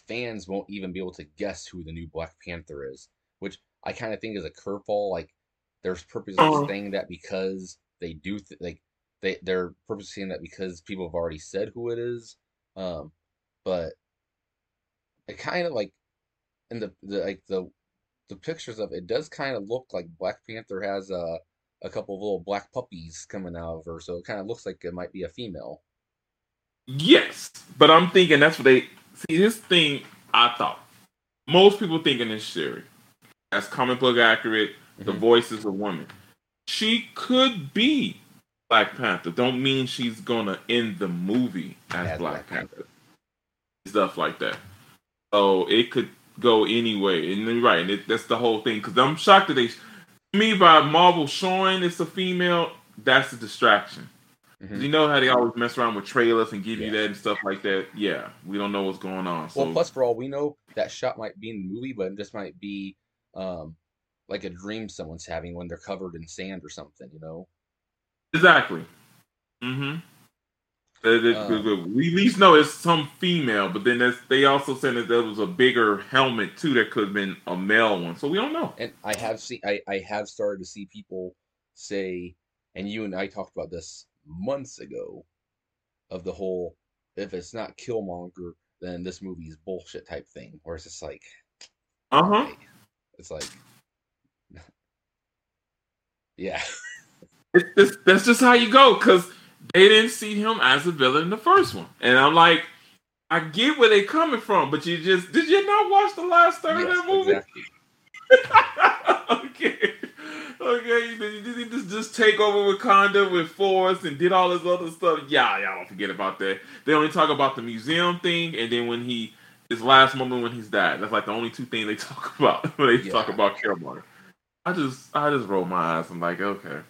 fans won't even be able to guess who the new Black Panther is, which I kind of think is a curveball. Like there's purposely Uh-huh. saying that because they do th- like they they're purposely saying that because people have already said who it is. Um, but it kind of like in the, the like the the pictures of it, it does kind of look like Black Panther has a a couple of little black puppies coming out of her, so it kind of looks like it might be a female. yes, but I'm thinking that's what they see. This thing I thought most people thinking this theory that's comic book accurate. The Mhm. voice is a woman. She could be Black Panther. Don't mean she's gonna end the movie as, As Black, Black Panther. Stuff like that. So it could go anyway. And you're right, and it, that's the whole thing. Because I'm shocked that they, me by Marvel showing it's a female. That's a distraction. Mhm. You know how they always mess around with trailers and give you that and stuff like that. Yeah, we don't know what's going on. So Well, plus for all we know, that shot might be in the movie, but it just might be um like a dream someone's having when they're covered in sand or something, you know. exactly. Mm-hmm. Uh, we at least know it's some female, but then they also said that there was a bigger helmet too that could have been a male one. So we don't know. And I have seen, I, I have started to see people say, and you and I talked about this months ago, of the whole if it's not Killmonger, then this movie is bullshit type thing, where it's just like, uh huh. It's like, [laughs] yeah. It's that's just how you go because they didn't see him as a villain in the first one, and I'm like, I get where they're coming from, but you just did you not watch the last third yes, of that movie? Exactly. [laughs] okay. Okay, you just just take over Wakanda with force and did all this other stuff. Yeah, y'all don't forget about that. They only talk about the museum thing, and then when he his last moment when he's died. That's like the only two things they [laughs] talk about [laughs] when they yeah. talk about Killmonger. I just I just roll my eyes. I'm like, okay,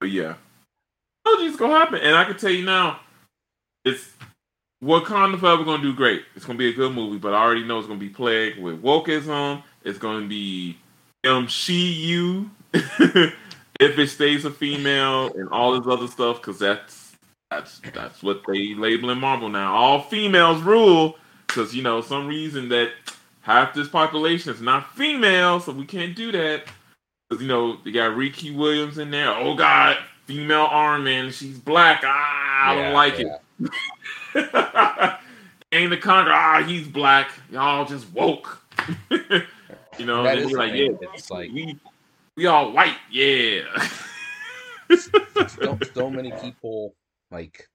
but yeah, oh, it's gonna happen, and I can tell you now, it's Wakanda Forever gonna do great. It's gonna be a good movie, but I already know it's gonna be plagued with wokeism. It's gonna be MCU [laughs] if it stays a female and all this other stuff, because that's that's that's what they label in Marvel now. All females rule, because you know some reason that half this population is not female, so we can't do that. Because you know they got Riri Williams in there. Oh God, female Iron Man. She's black. Ah, I yeah, don't like yeah. [laughs] it. Kang the Conqueror. Ah, he's black. Y'all just woke. [laughs] you know, and like, yeah, it's like we we all white. Yeah. so, so many people like,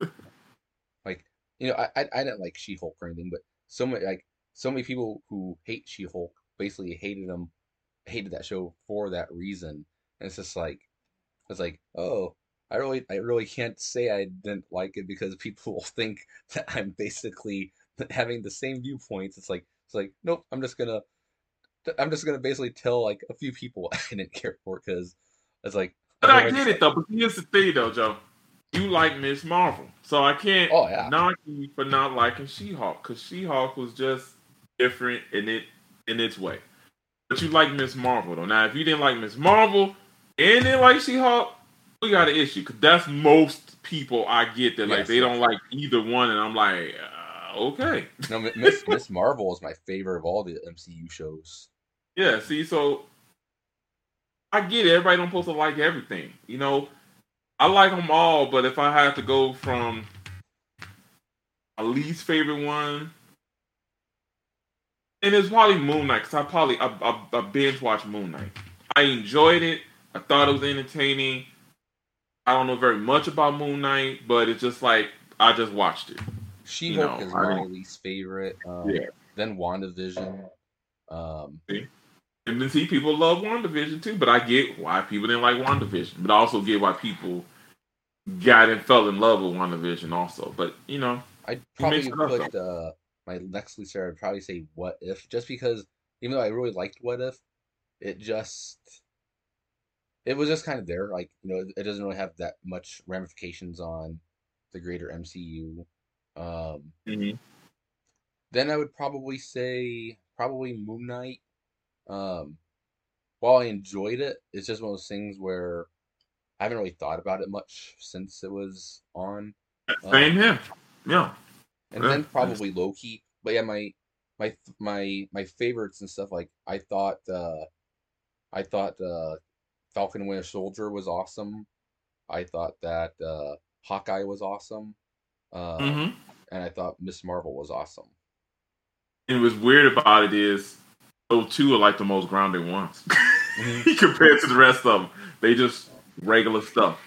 like you know, I I, didn't like She Hulk or anything, but so many like so many people who hate She Hulk basically hated them, hated that show for that reason. And it's just like, it's like, oh, I really, I really can't say I didn't like it because people will [laughs] think that I'm basically having the same viewpoints. It's like, it's like, nope, I'm just gonna, I'm just gonna basically tell like a few people [laughs] I didn't care for because it's like. But I get it though. But here's the thing though, Joe. You like Miss Marvel, so I can't oh, yeah. knock you for not liking She-Hulk because She-Hulk was just different in it in its way. But you like Miss Marvel though. Now, if you didn't like Miss Marvel and then like She-Hulk, we got an issue because that's most people I get that like yes, they don't like either one, and I'm like, uh, okay. no, Miss Miss Marvel is my favorite of all the MCU shows. Yeah, see, so I get it. Everybody don't supposed to like everything, you know. I like them all, but if I had to go from a least favorite one, and it's probably Moon Knight because I probably I, I, I binge watched Moon Knight. I enjoyed it. I thought it was entertaining. I don't know very much about Moon Knight, but it's just like I just watched it. She Hulk is my least favorite. Um, yeah. Then WandaVision. Um, see? And then see, people love WandaVision too, but I get why people didn't like WandaVision, but I also get why people got and fell in love with WandaVision also. But you know, I'd probably put uh, my next least favorite. I'd probably say What If, just because even though I really liked What If, it just it was just kind of there. Like you know, it doesn't really have that much ramifications on the greater MCU. Um, mm-hmm. Then I would probably say probably Moon Knight. Um, while I enjoyed it, it's just one of those things where I haven't really thought about it much since it was on. Same um, here. Yeah. And yeah. then probably Loki. But yeah, my my my my favorites and stuff like I thought uh I thought uh Falcon Winter Soldier was awesome. I thought that uh, Hawkeye was awesome. Uh, mm-hmm. And I thought Miss Marvel was awesome. And what's weird about it is those two are like the most grounded ones mm-hmm. [laughs] compared to the rest of them. They just regular stuff.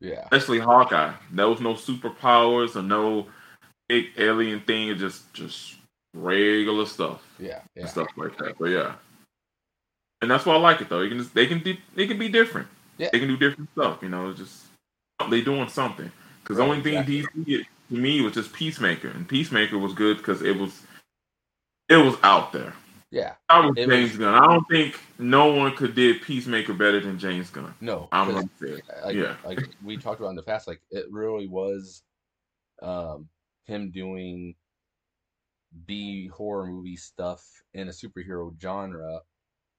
Yeah. Especially Hawkeye. There was no superpowers or no big alien thing. just just regular stuff. Yeah. yeah. stuff like that. But yeah and that's why I like it though. They can just, they can they can be different. Yeah. They can do different stuff. You know, just they doing something. Because right, the only thing exactly. DC to me was just Peacemaker, and Peacemaker was good because it was it was out there. Yeah, I was James was, Gunn. I don't think no one could did Peacemaker better than James Gunn. No, I'm gonna say, like, yeah, like we talked about in the past, like it really was, um, him doing B horror movie stuff in a superhero genre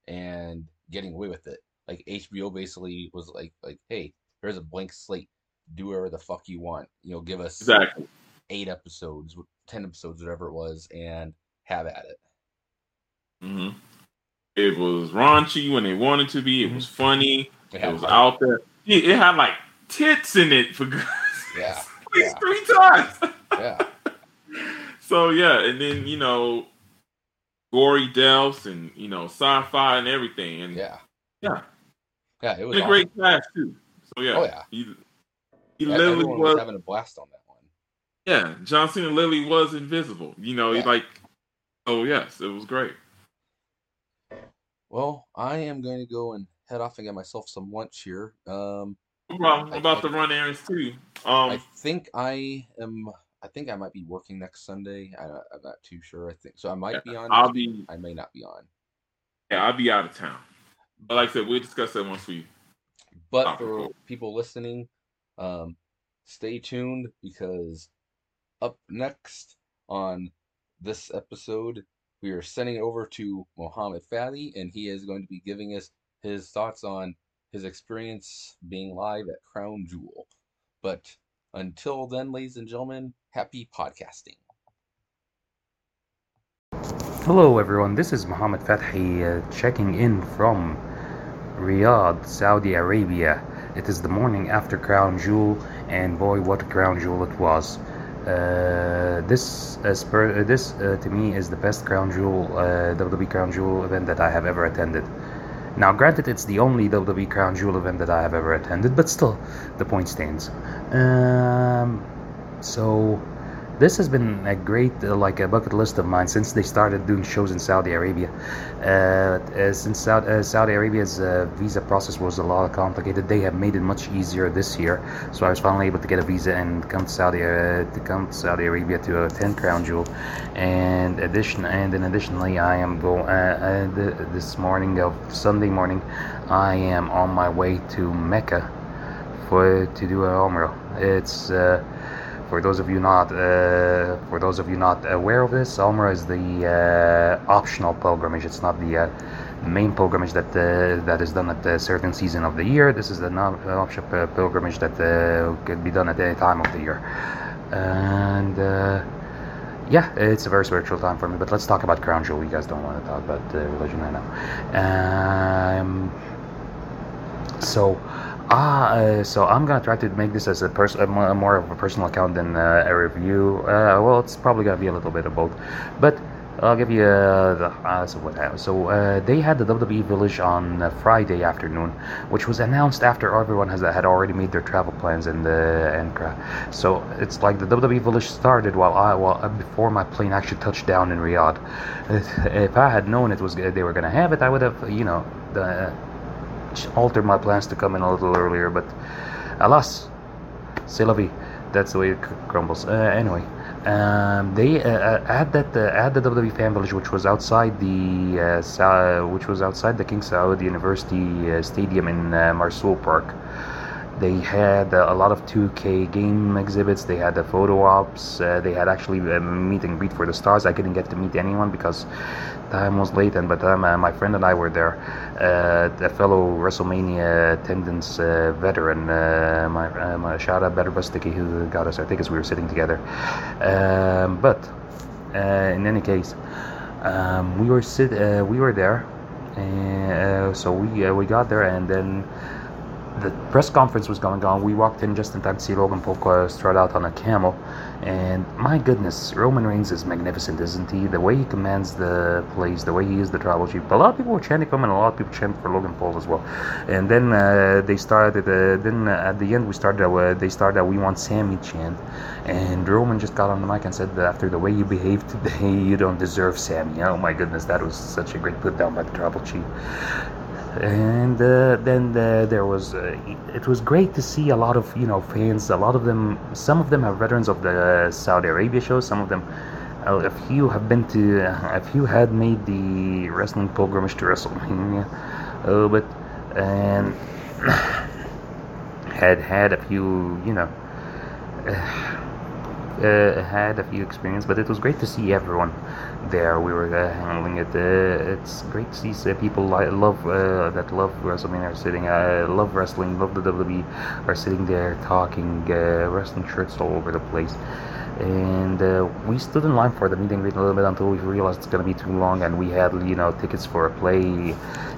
and getting away with it. Like HBO basically was like like, hey, here's a blank slate. Do whatever the fuck you want. You know, give us exactly. eight episodes, ten episodes, whatever it was, and have at it. hmm It was raunchy when they wanted to be. It was funny. It It was heart. out there. It, had like tits in it for God's [laughs] Yeah, [laughs] yeah. three times. [laughs] Yeah, So yeah, and then you know, gory deaths and you know sci-fi and everything, and yeah, yeah, yeah. It was and a great cast too. So yeah, Oh yeah, he, he Yeah, literally was was having a blast on that one. yeah. John Cena literally was invisible. You know, he Yeah. like oh yes, it was great. Well, I am going to go and head off and get myself some lunch here. Um, Well, I'm about I- to run errands too. I Um, think I am. I think I might be working next Sunday. I, I'm not too sure. I think so. I might be on. I'll be I may not be on. yeah, I'll be out of town. But like I said, we'll discuss that once we. But for people listening, um, stay tuned because up next on this episode, we are sending it over to Mohammed Fadi, and he is going to be giving us his thoughts on his experience being live at Crown Jewel. But until then, ladies and gentlemen, happy podcasting. Hello, everyone. This is Mohammed Fathi uh, checking in from Riyadh, Saudi Arabia. It is the morning after Crown Jewel, and boy, what a Crown Jewel it was! Uh, this, uh, this uh, to me is the best Crown Jewel, uh, WWE Crown Jewel event that I have ever attended. Now, granted, it's the only WWE Crown Jewel event that I have ever attended, but still, the point stands. Um, so, this has been a great, uh, like a bucket list of mine since they started doing shows in Saudi Arabia. Uh, uh, since Saudi, uh, Saudi Arabia's uh, visa process was a lot complicated, they have made it much easier this year. So I was finally able to get a visa and come to Saudi to come to Saudi Arabia to attend Crown Jewel. And addition, and then additionally, I am go uh, th- this morning of Sunday morning, I am on my way to Mecca for to do a Umrah. It's for those of you not uh, for those of you not aware of this, Umrah is the uh, optional pilgrimage. It's not the uh, main pilgrimage that uh, that is done at a certain season of the year. This is the optional pilgrimage that uh, can be done at any time of the year. And yeah, it's a very spiritual time for me. But let's talk about Crown Jewel. You guys don't want to talk about religion right now. Um, so, ah, uh, so I'm gonna try to make this as a person, more of a personal account than uh, a review. Uh, well, it's probably gonna be a little bit of both, but I'll give you uh, the uh, so what happened. So uh, they had the WWE Village on uh, Friday afternoon, which was announced after everyone has had already made their travel plans in uh, and cra- so it's like the WWE Village started while I while uh, before my plane actually touched down in Riyadh. [laughs] If I had known it was they were gonna have it, I would have you know the altered my plans to come in a little earlier, but alas, c'est la vie. That's the way it crumbles. Uh, anyway, um, they uh, uh, at that uh, at the WWE Fan Village, which was outside the uh, Sa- which was outside the King Saud University uh, Stadium in uh, Mrsool Park. They had uh, a lot of 2K game exhibits. They had the photo ops. Uh, they had actually a meet and greet for the stars. I couldn't get to meet anyone because time was late, and time uh, my friend and I were there, uh, a fellow WrestleMania attendance uh, veteran, uh, my, uh, my shout out Better who got us our tickets. We were sitting together, um, but uh, in any case, um, we were sit uh, we were there, uh, so we uh, we got there, and then the press conference was going on. We walked in just in time to see Logan Paul strut out on a camel, and my goodness, Roman Reigns is magnificent, isn't he? The way he commands the place, the way he is the tribal chief. A lot of people were chanting for him, and a lot of people chanted for Logan Paul as well. And then uh, they started. Uh, then uh, at the end, we started. Uh, they started. Uh, we want Sami chant, and Roman just got on the mic and said, that "After the way you behaved today, [laughs] you don't deserve Sami." Oh my goodness, that was such a great put down by the tribal chief and uh, then uh, there was uh, it was great to see a lot of you know fans. A lot of them some of them are veterans of the Saudi Arabia show. Some of them uh, a few have been to a few had made the wrestling pilgrimage to WrestleMania. Uh, but and [sighs] had had a few you know uh, had a few experience, but it was great to see everyone there. We were uh, handling it. Uh, it's great to see uh, people li- love uh, that love wrestling are sitting, uh, love wrestling, love the WWE, are sitting there talking, uh, wrestling shirts all over the place. and we stood in line for the meeting a little bit until we realized it's to be too long and we had you know tickets for a play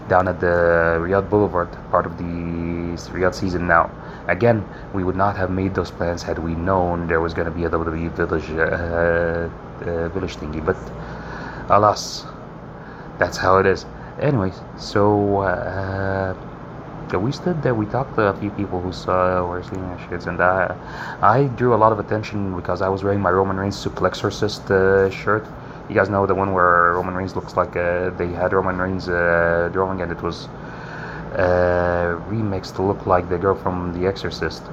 down at the Riyadh Boulevard part of the Riyadh season now again we would not have made those plans had we known there was going to be a WWE village uh, uh, village thingy but alas that's how it is anyways so uh, we stood there. We talked to a few people who saw were seeing our shits, and I, I drew a lot of attention because I was wearing my Roman Reigns Suplexorcist uh, shirt. You guys know the one where Roman Reigns looks like uh, they had Roman Reigns uh, drawing, and it was uh, remixed to look like the girl from The Exorcist,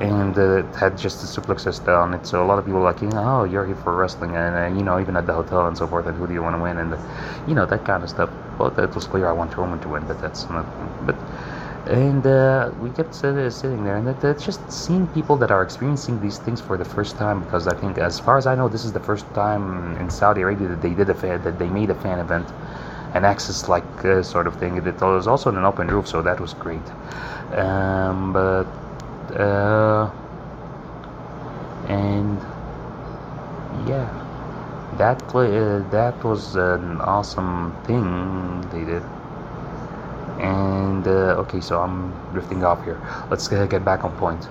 and uh, it had just the Suplexorcist on it. So a lot of people were like, you know, oh, you're here for wrestling, and uh, you know, even at the hotel and so forth, and who do you want to win, and you know that kind of stuff. Well, it was clear I want Roman to win, but that's not. But and uh, we kept sitting there and it's just seeing people that are experiencing these things for the first time because i think as far as i know this is the first time in saudi arabia that they did a fan that they made a fan event an access like uh, sort of thing it was also an open roof so that was great um, but uh, and yeah that that was an awesome thing they did and uh, okay, so I'm drifting off here. Let's get back on point.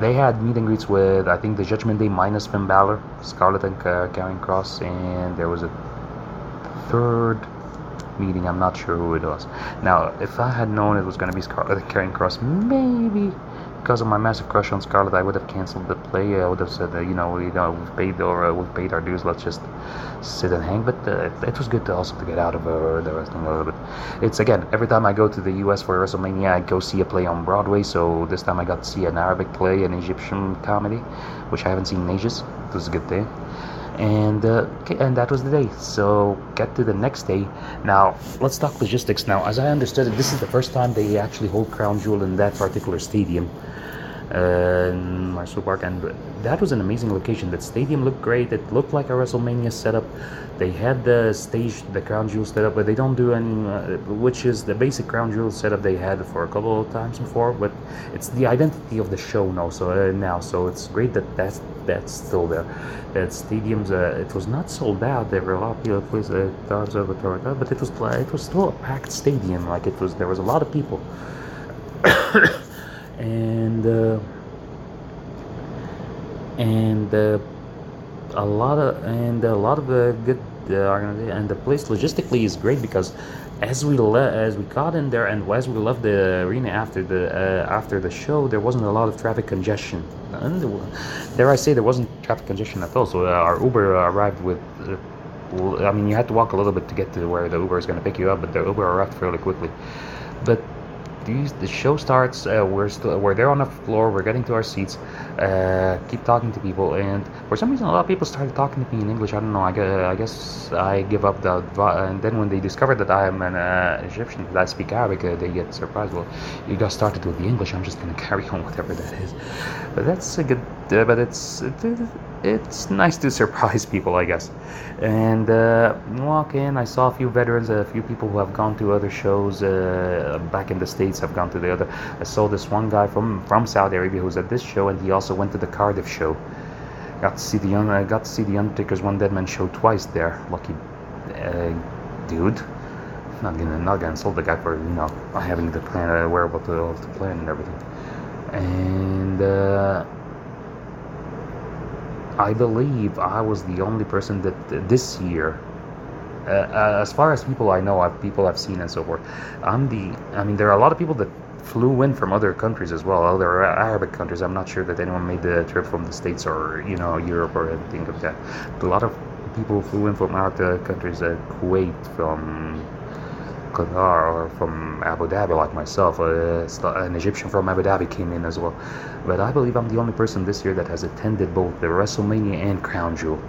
They had meet and greets with I think the Judgment Day minus Finn Balor, Scarlett and uh, Kross, and there was a third meeting. I'm not sure who it was. Now, if I had known it was going to be Scarlett and [laughs] Karrion Kross, maybe because of my massive crush on Scarlett, I would have canceled the play. I would have said, uh, you know, we, you know, we've paid or uh, we've paid our dues. Let's just sit and hang. But uh, it was good to also to get out of uh, the wrestling a little bit. It's again every time I go to the U.S. for WrestleMania, I go see a play on Broadway. So this time I got to see an Arabic play, an Egyptian comedy, which I haven't seen in ages. It was a good day and uh, and that was the day. So get to the next day. Now let's talk logistics now. As i understood it this is the first time they actually hold crown jewel in that particular stadium uh, Mrsool Park, and that was an amazing location. That stadium looked great. It looked like a WrestleMania setup. They had the stage, the Crown Jewel setup, but they don't do any, uh, which is the basic Crown Jewel setup they had for a couple of times before. But it's the identity of the show now. So uh, now, so it's great that that's that's still there. That stadiums, uh, it was not sold out. There were a lot of people, please, uh, but it was it was still a packed stadium. Like it was, there was a lot of people. [coughs] and uh, and uh, a lot of and a lot of the good uh, and the place logistically is great because as we le- as we got in there and as we left the arena after the uh, after the show there wasn't a lot of traffic congestion. And there I say there wasn't traffic congestion at all. So uh, our Uber arrived with uh, I mean you had to walk a little bit to get to where the Uber is going to pick you up but the Uber arrived fairly quickly. But these the show starts. Uh, we're still we're there on the floor. We're getting to our seats. Uh, keep talking to people, and for some reason, a lot of people started talking to me in English. I don't know. I, I guess I give up the. And then when they discovered that I am an uh, Egyptian, that I speak Arabic, uh, they get surprised. Well, you guys started with the English. I'm just gonna carry on [laughs] whatever that is. But that's a good. Uh, but it's. It, it's nice to [laughs] surprise people, I guess. And uh, walk in, I saw a few veterans, a few people who have gone to other shows uh, back in the states have gone to the other. I saw this one guy from from Saudi Arabia who was at this show, and he also went to the Cardiff show. Got to see the I got to see the Undertaker's One Dead Man show twice there. Lucky uh, dude. Not gonna not gonna insult the guy for you know having the plan, uh, wherewithal to plan and everything. And. I believe I was the only person that this year, uh, uh, as far as people I know, I've, people I've seen and so forth, I'm the. I mean, there are a lot of people that flew in from other countries as well, other Arabic countries. I'm not sure that anyone made the trip from the States or you know Europe or anything of that. But a lot of people flew in from Arab countries, uh, Kuwait, from Qatar or from Abu Dhabi, like myself. Uh, an Egyptian from Abu Dhabi came in as well. But I believe I'm the only person this year that has attended both the WrestleMania and Crown Jewel.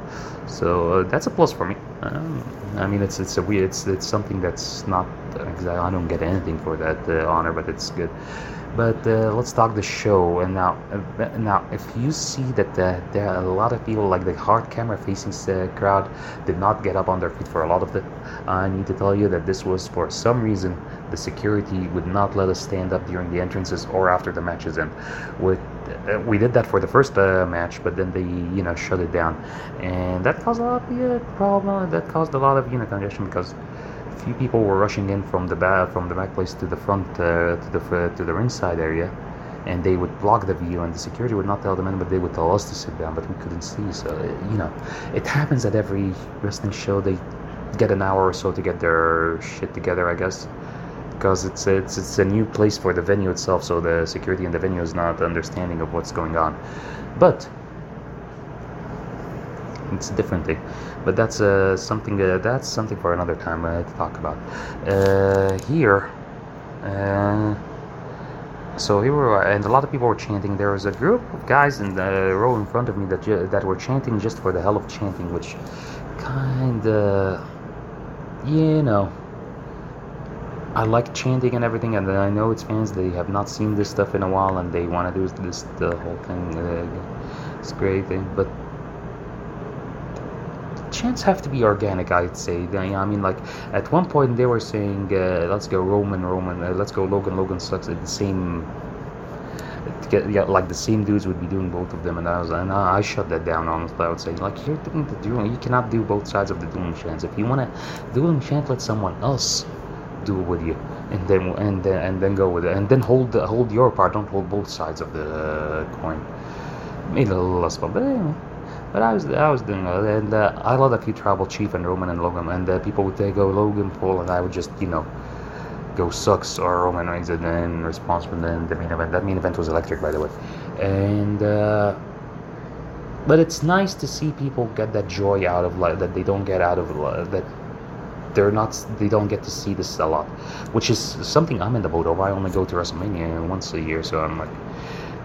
So uh, that's a plus for me. Um, I mean, it's it's a weird, it's it's something that's not. I don't get anything for that uh, honor, but it's good. But uh, let's talk the show. And now, uh, now, if you see that uh, there are a lot of people, like the hard camera facing uh, crowd, did not get up on their feet for a lot of it, I need to tell you that this was for some reason the security would not let us stand up during the entrances or after the matches end. With uh, we did that for the first uh, match, but then they you know shut it down, and that caused a lot of problem. That caused a lot of you know congestion because few people were rushing in from the back from the back place to the front uh, to the to the ringside area, and they would block the view, and the security would not tell them in, but they would tell us to sit down, but we couldn't see. So you know, it happens at every wrestling show. They get an hour or so to get their shit together, I guess because it's it's it's a new place for the venue itself, so the security in the venue is not understanding of what's going on. But it's a different thing. But that's uh, something uh, that's something for another time uh, to talk about. Uh, here, uh, so here we were, and a lot of people were chanting. There was a group of guys in the row in front of me that ju- that were chanting just for the hell of chanting, which kind of, you know I like chanting and everything, and I know it's fans. They have not seen this stuff in a while, and they want to do this the whole thing. Uh, it's great thing, but chants have to be organic. I'd say. I mean, like at one point they were saying, uh, "Let's go Roman, Roman. Uh, let's go Logan, Logan sucks." At the same, yeah, like the same dudes would be doing both of them, and I was and I, I shut that down. Honestly, I would say, like you're doing the dueling. You cannot do both sides of the dueling chants. If you want to dueling chant, let someone else do it with you and then and then and then go with it and then hold hold your part don't hold both sides of the coin made a little less but anyway but I was I was doing it and uh, I love that you travel Chief and Roman and Logan. And uh, people would say go Logan Paul and I would just you know go sucks or Roman Reigns and then response from the, the main event. That main event was electric by the way. And uh, but it's nice to see people get that joy out of life that they don't get out of life, that they're not they don't get to see this a lot which is something i'm in the boat of. I only go to wrestlemania once a year so i'm like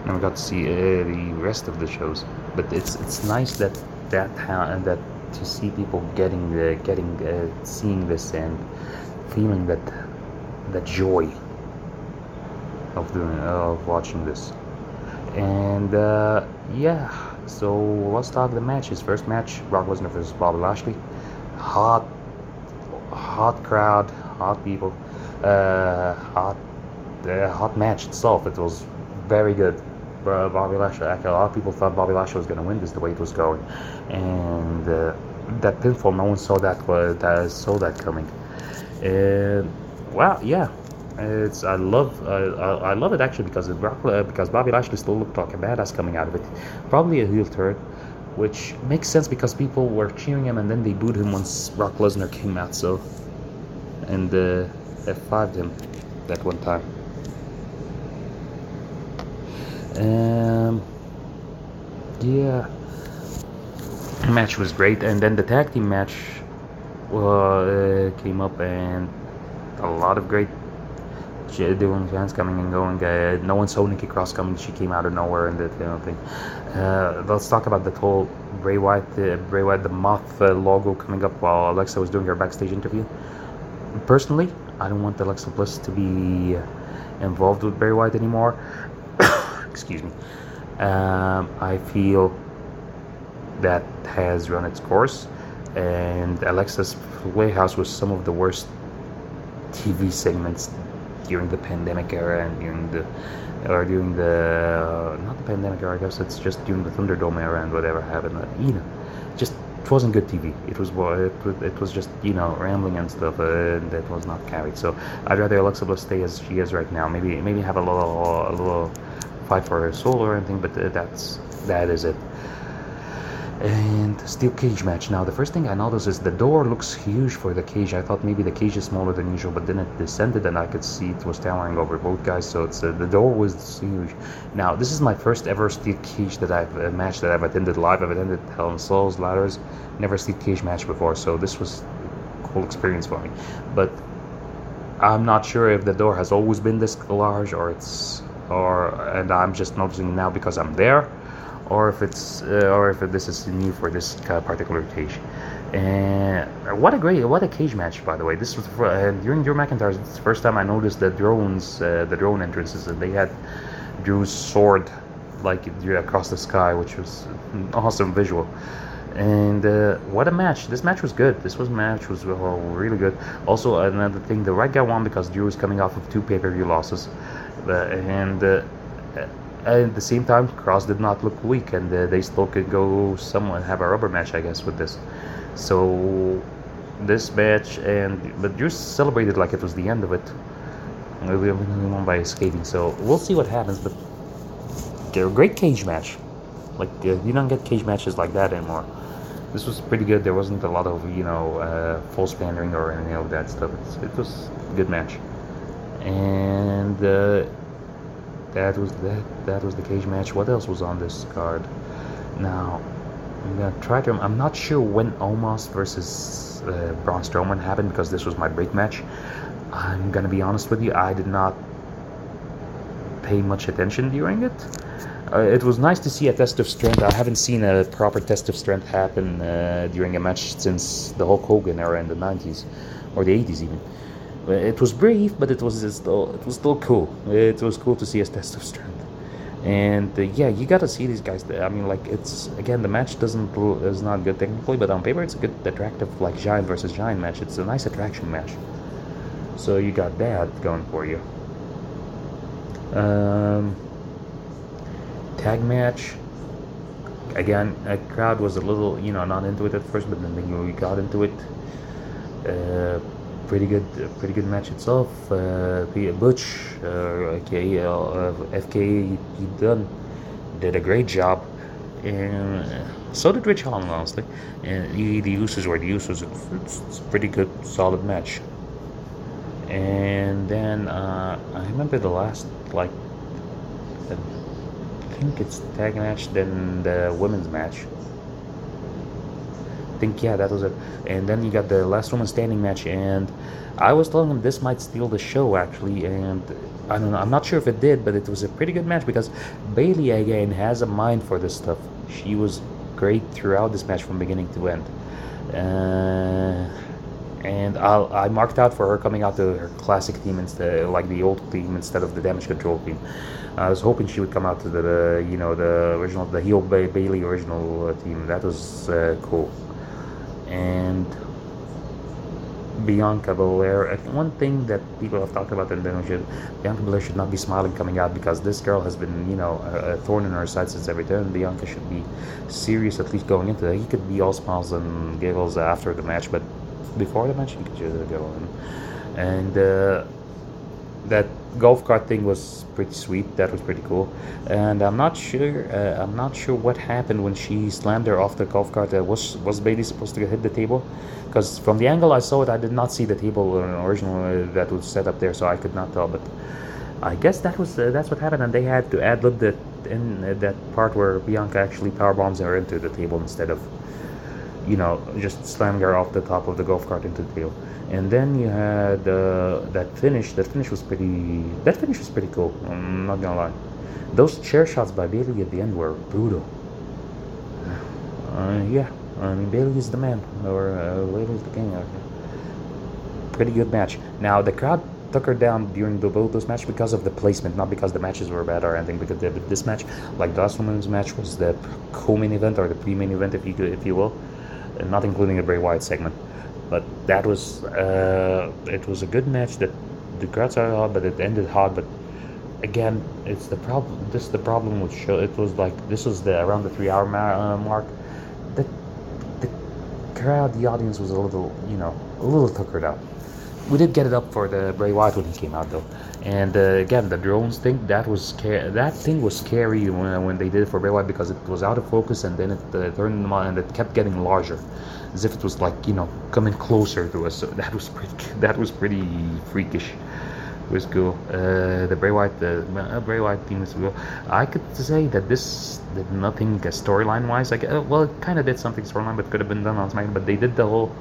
never got to see uh, the rest of the shows. But it's it's nice that that and that to see people getting uh, getting uh, seeing this and feeling that that joy of doing of watching this. And uh, yeah so let's talk the matches. First match Brock Lesnar versus Bobby Lashley. Hot hot crowd, hot people, uh, hot, uh, hot match itself. It was very good. Bobby Lashley. Actually, a lot of people thought Bobby Lashley was going to win this the way it was going, and uh, that pinfall, no one saw that was that saw that coming. And well, yeah, it's I love uh, I love it actually because it, uh, because Bobby Lashley still looked like a badass coming out of it. Probably a heel turn which makes sense because people were cheering him and then they booed him once Brock Lesnar came out. So, and uh, F5'd him that one time. Um, yeah, match was great, and then the tag team match uh, came up, and a lot of great doing fans coming and going. Uh, no one saw Nikki Cross coming; she came out of nowhere, and that kind of thing. Uh, let's talk about the whole Bray Wyatt, uh, Bray Wyatt, the moth uh, logo coming up while Alexa was doing her backstage interview. Personally, I don't want Alexa Bliss to be involved with Bray Wyatt anymore. Excuse me. Um, I feel that has run its course, and Alexa's Playhouse was some of the worst TV segments during the pandemic era and during the or during the uh, not the pandemic era. I guess it's just during the Thunderdome era and whatever happened. You know, just it wasn't good TV. It was it, it was just you know rambling and stuff, uh, and that was not carried. So I'd rather Alexa Bliss stay as she is right now. Maybe maybe have a little a little fight for soul or anything, but uh, that's that is it and steel cage match. Now, the first thing I noticed is the door looks huge for the cage. I thought maybe the cage is smaller than usual, but then it descended and I could see it was towering over both guys. So it's uh, the door was huge. Now, this is my first ever steel cage that I've a match that I've attended live. I've attended Hell in Souls ladders, never steel cage match before. So this was a cool experience for me. But I'm not sure if the door has always been this large or it's or and I'm just noticing now because I'm there or if it's uh, or if this is new for this uh, particular cage. And what a great what a cage match by the way. This was uh, during Drew McIntyre. It's the first time I noticed the drones, uh, the drone entrances, and they had Drew's sword like across the sky, which was an [laughs] awesome visual. And uh, what a match! This match was good. This was match was really good. Also, another thing, the right guy won because Drew was coming off of two pay per view losses, uh, and at the same time, Kross did not look weak, and uh, they still could go somewhat have a rubber match, I guess, with this. So this match, and but you celebrated like it was the end of it. We won by escaping, so we'll see what happens. But they're a great cage match. Like uh, you don't get cage matches like that anymore. This was pretty good. There wasn't a lot of you know uh, false pandering or any of that stuff. It's, it was a good match, and uh, that was that. That was the cage match. What else was on this card? Now I'm gonna try to. I'm not sure when Omos versus uh, Braun Strowman happened because this was my break match. I'm gonna be honest with you. I did not pay much attention during it. Uh, it was nice to see a test of strength. I haven't seen a proper test of strength happen uh, during a match since the Hulk Hogan era in the 90s or the 80s even. Uh, it was brief, but it was still it was still cool. It was cool to see a test of strength. And uh, yeah, you gotta see these guys. I mean, like it's again the match doesn't is not good technically, but on paper it's a good attractive like giant versus giant match. It's a nice attraction match. So you got that going for you. Um, tag match. Again, a crowd was a little, you know, not into it at first, but then we got into it. Uh, pretty good, pretty good match itself. Uh, Butch, uh, aka uh, FK, he done did a great job, and so did Ridge Holland, honestly. And the, the Usos were the Usos. It's, it's a pretty good, solid match. And then uh, I remember the last like I think it's tag match, then the women's match. Think yeah, that was it. And then you got the last woman standing match, and I was telling him this might steal the show actually, and I don't know. I'm not sure if it did, but it was a pretty good match because Bayley again has a mind for this stuff. She was great throughout this match from beginning to end. Uh, and I'll, I marked out for her coming out to her classic theme instead, like the old theme instead of the damage control theme. I was hoping she would come out to the, you know, the original, the heel ba- Bayley original uh, theme. That was uh, cool. And Bianca Belair. One thing that people have talked about in the should Bianca Belair should not be smiling coming out because this girl has been, you know, a, a thorn in her side since every turn. Bianca should be serious at least going into it. He could be all smiles and giggles after the match, but before the match, he could just go in. And uh, that golf cart thing was pretty sweet. That was pretty cool. And I'm not sure. Uh, I'm not sure what happened when she slammed her off the golf cart. Uh, was was Bayley supposed to hit the table? Because from the angle I saw it, I did not see the table original uh, that was set up there, so I could not tell. But I guess that was uh, that's what happened, and they had to ad lib that in uh, that part where Bianca actually power bombs her into the table instead of you know, just slamming her off the top of the golf cart into the table. And then you had uh, that finish. That finish was pretty. That finish was pretty cool. I'm not gonna lie. Those chair shots by Bayley at the end were brutal. Uh, yeah, I mean Bayley is the man, or uh, Bayley is the king. Pretty good match. Now the crowd took her down during the both those match because of the placement, not because the matches were bad or anything. Because the, this match, like the last women's match, was the co-main event or the pre-main event, if you if you will not including the Bray Wyatt segment. But that was uh, it was a good match that the crowd started hot, but it ended hot. But again, it's the problem. This is the problem with show. It was like this was the around the three hour uh, mark. The the crowd, the audience was a little, you know, a little tuckered out. We did get it up for the Bray Wyatt when he came out though, and uh, again the drones thing that was scary. That thing was scary when, when they did it for Bray Wyatt because it was out of focus and then it uh, turned on and it kept getting larger, as if it was like you know coming closer to us. So that was pretty. [laughs] That was pretty freakish. It was cool. Uh, the Bray Wyatt the uh, Bray Wyatt team was cool. I could say that this did nothing uh, storyline wise. Like, uh, well, it kind of did something storyline, but could have been done on SmackDown. But they did the whole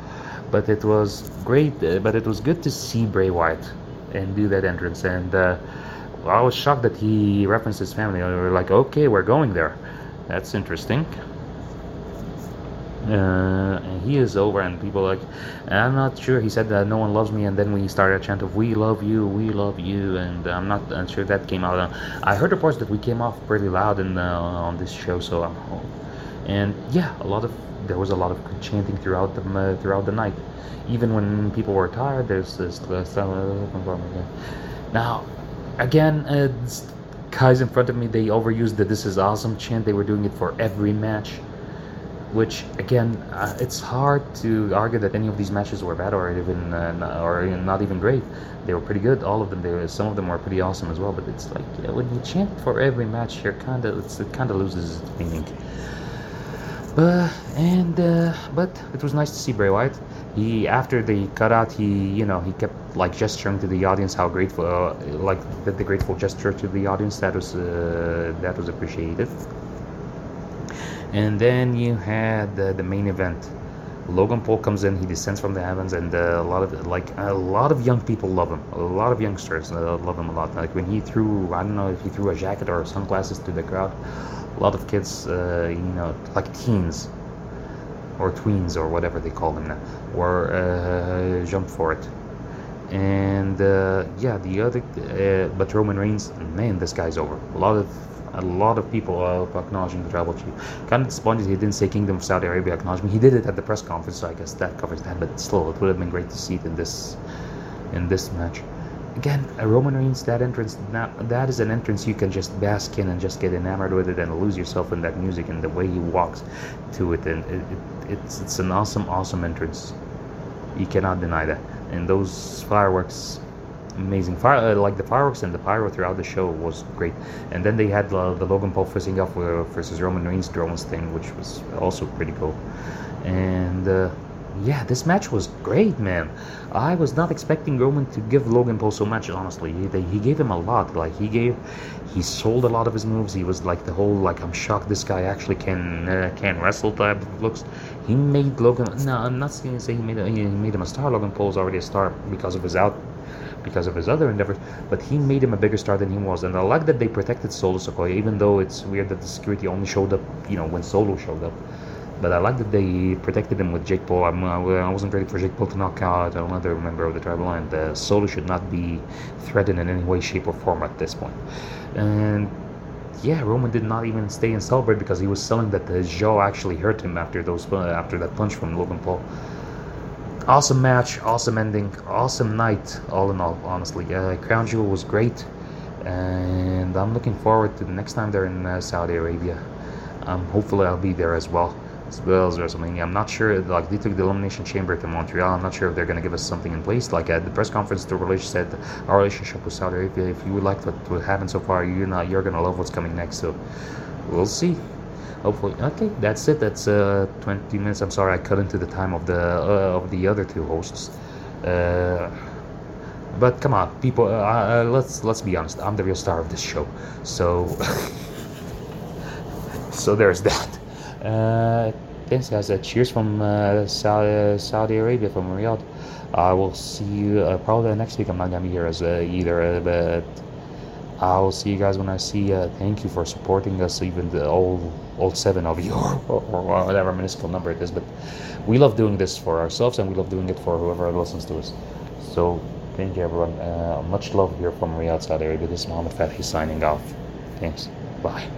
but it was great. Uh, but it was good to see Bray Wyatt and do that entrance. And uh, I was shocked that he referenced his family. We were like, okay, we're going there. That's interesting. Uh, and he is over, and people like, I'm not sure. He said that no one loves me, and then we started a chant of "We love you, we love you," and I'm not I'm sure that came out. I heard reports that we came off pretty loud in on this show, so I'm, home and yeah, a lot of there was a lot of chanting throughout the uh, throughout the night, even when people were tired. There's this uh, now, again, uh, guys in front of me they overused the "This is awesome" chant. They were doing it for every match, which again, uh, it's hard to argue that any of these matches were bad or even uh, or not even great. They were pretty good, all of them. They were, some of them were pretty awesome as well. But it's like yeah, when you chant for every match, you're kind of it kind of loses meaning. But and uh, but it was nice to see Bray Wyatt he after the cutout he you know he kept like gesturing to the audience how grateful uh, like the, the, grateful gesture to the audience that was uh, that was appreciated and then you had the, the main event Logan Paul comes in, he descends from the heavens, and uh, a lot of like a lot of young people love him. A lot of youngsters uh, love him a lot. Like when he threw, I don't know if he threw a jacket or sunglasses to the crowd, a lot of kids, uh, you know, like teens, or tweens or whatever they call them now, or uh, jump for it. And uh, yeah, the other, uh, but Roman Reigns, man, this guy's over. A lot of a lot of people uh, acknowledging the tribal chief. Kind of disappointed he didn't say Kingdom of Saudi Arabia acknowledgement. He did it at the press conference, so I guess that covers that. But still, it would have been great to see it in this in this match again, Roman Reigns, that entrance, now, that is an entrance you can just bask in and just get enamored with it and lose yourself in that music and the way he walks to it. And it, it, it's, it's an awesome, awesome entrance. You cannot deny that. And those fireworks, amazing. Fire, uh, like the fireworks and the pyro throughout the show was great. And then they had uh, the Logan Paul facing off uh, versus Roman Reigns drones thing, which was also pretty cool. And uh, yeah, this match was great, man. I was not expecting Roman to give Logan Paul so much. Honestly, he, he gave him a lot. Like he gave, he sold a lot of his moves. He was like the whole like I'm shocked this guy actually can uh, can wrestle type of looks. He made Logan. No, I'm not saying say he made he made him a star. Logan Paul's already a star because of his out because of his other endeavors, but he made him a bigger star than he was. And I like that they protected Solo Sikoa, even though it's weird that the security only showed up, you know, when Solo showed up. But I like that they protected him with Jake Paul. I'm, uh, I wasn't ready for Jake Paul to knock out another member of the tribal line. The uh, Solo should not be threatened in any way, shape, or form at this point. And yeah, Roman did not even stay and celebrate because he was selling that uh, his jaw actually hurt him after those uh, after that punch from Logan Paul. Awesome match, awesome ending, awesome night. All in all, honestly, uh, Crown Jewel was great, and I'm looking forward to the next time they're in uh, Saudi Arabia. Um, hopefully, I'll be there as well as Bills or something. I'm not sure. Like they took the elimination chamber to Montreal. I'm not sure if they're gonna give us something in place. Like at the press conference, the relationship said our relationship with Saudi Arabia. If you would like what, what happened so far, you're not you're gonna love what's coming next. So we'll see. Hopefully, okay. That's it. That's uh 20 minutes. I'm sorry I cut into the time of the uh, of the other two hosts. Uh, but come on, people. Uh, uh, let's let's be honest. I'm the real star of this show. So [laughs] so there's that. Uh, thanks, guys. Uh, cheers from uh, Saudi, Saudi Arabia, from Riyadh. I will see you uh, probably next week. I'm not gonna be here as either, uh, but I'll see you guys when I see. Uh, thank you for supporting us, even the old all seven of you, [laughs] or, or, whatever minuscule number it is. But we love doing this for ourselves, and we love doing it for whoever listens to us. So thank you, everyone. much love here from Riyadh, Saudi Arabia. This is Mohammed Fathy signing off. Thanks. Bye.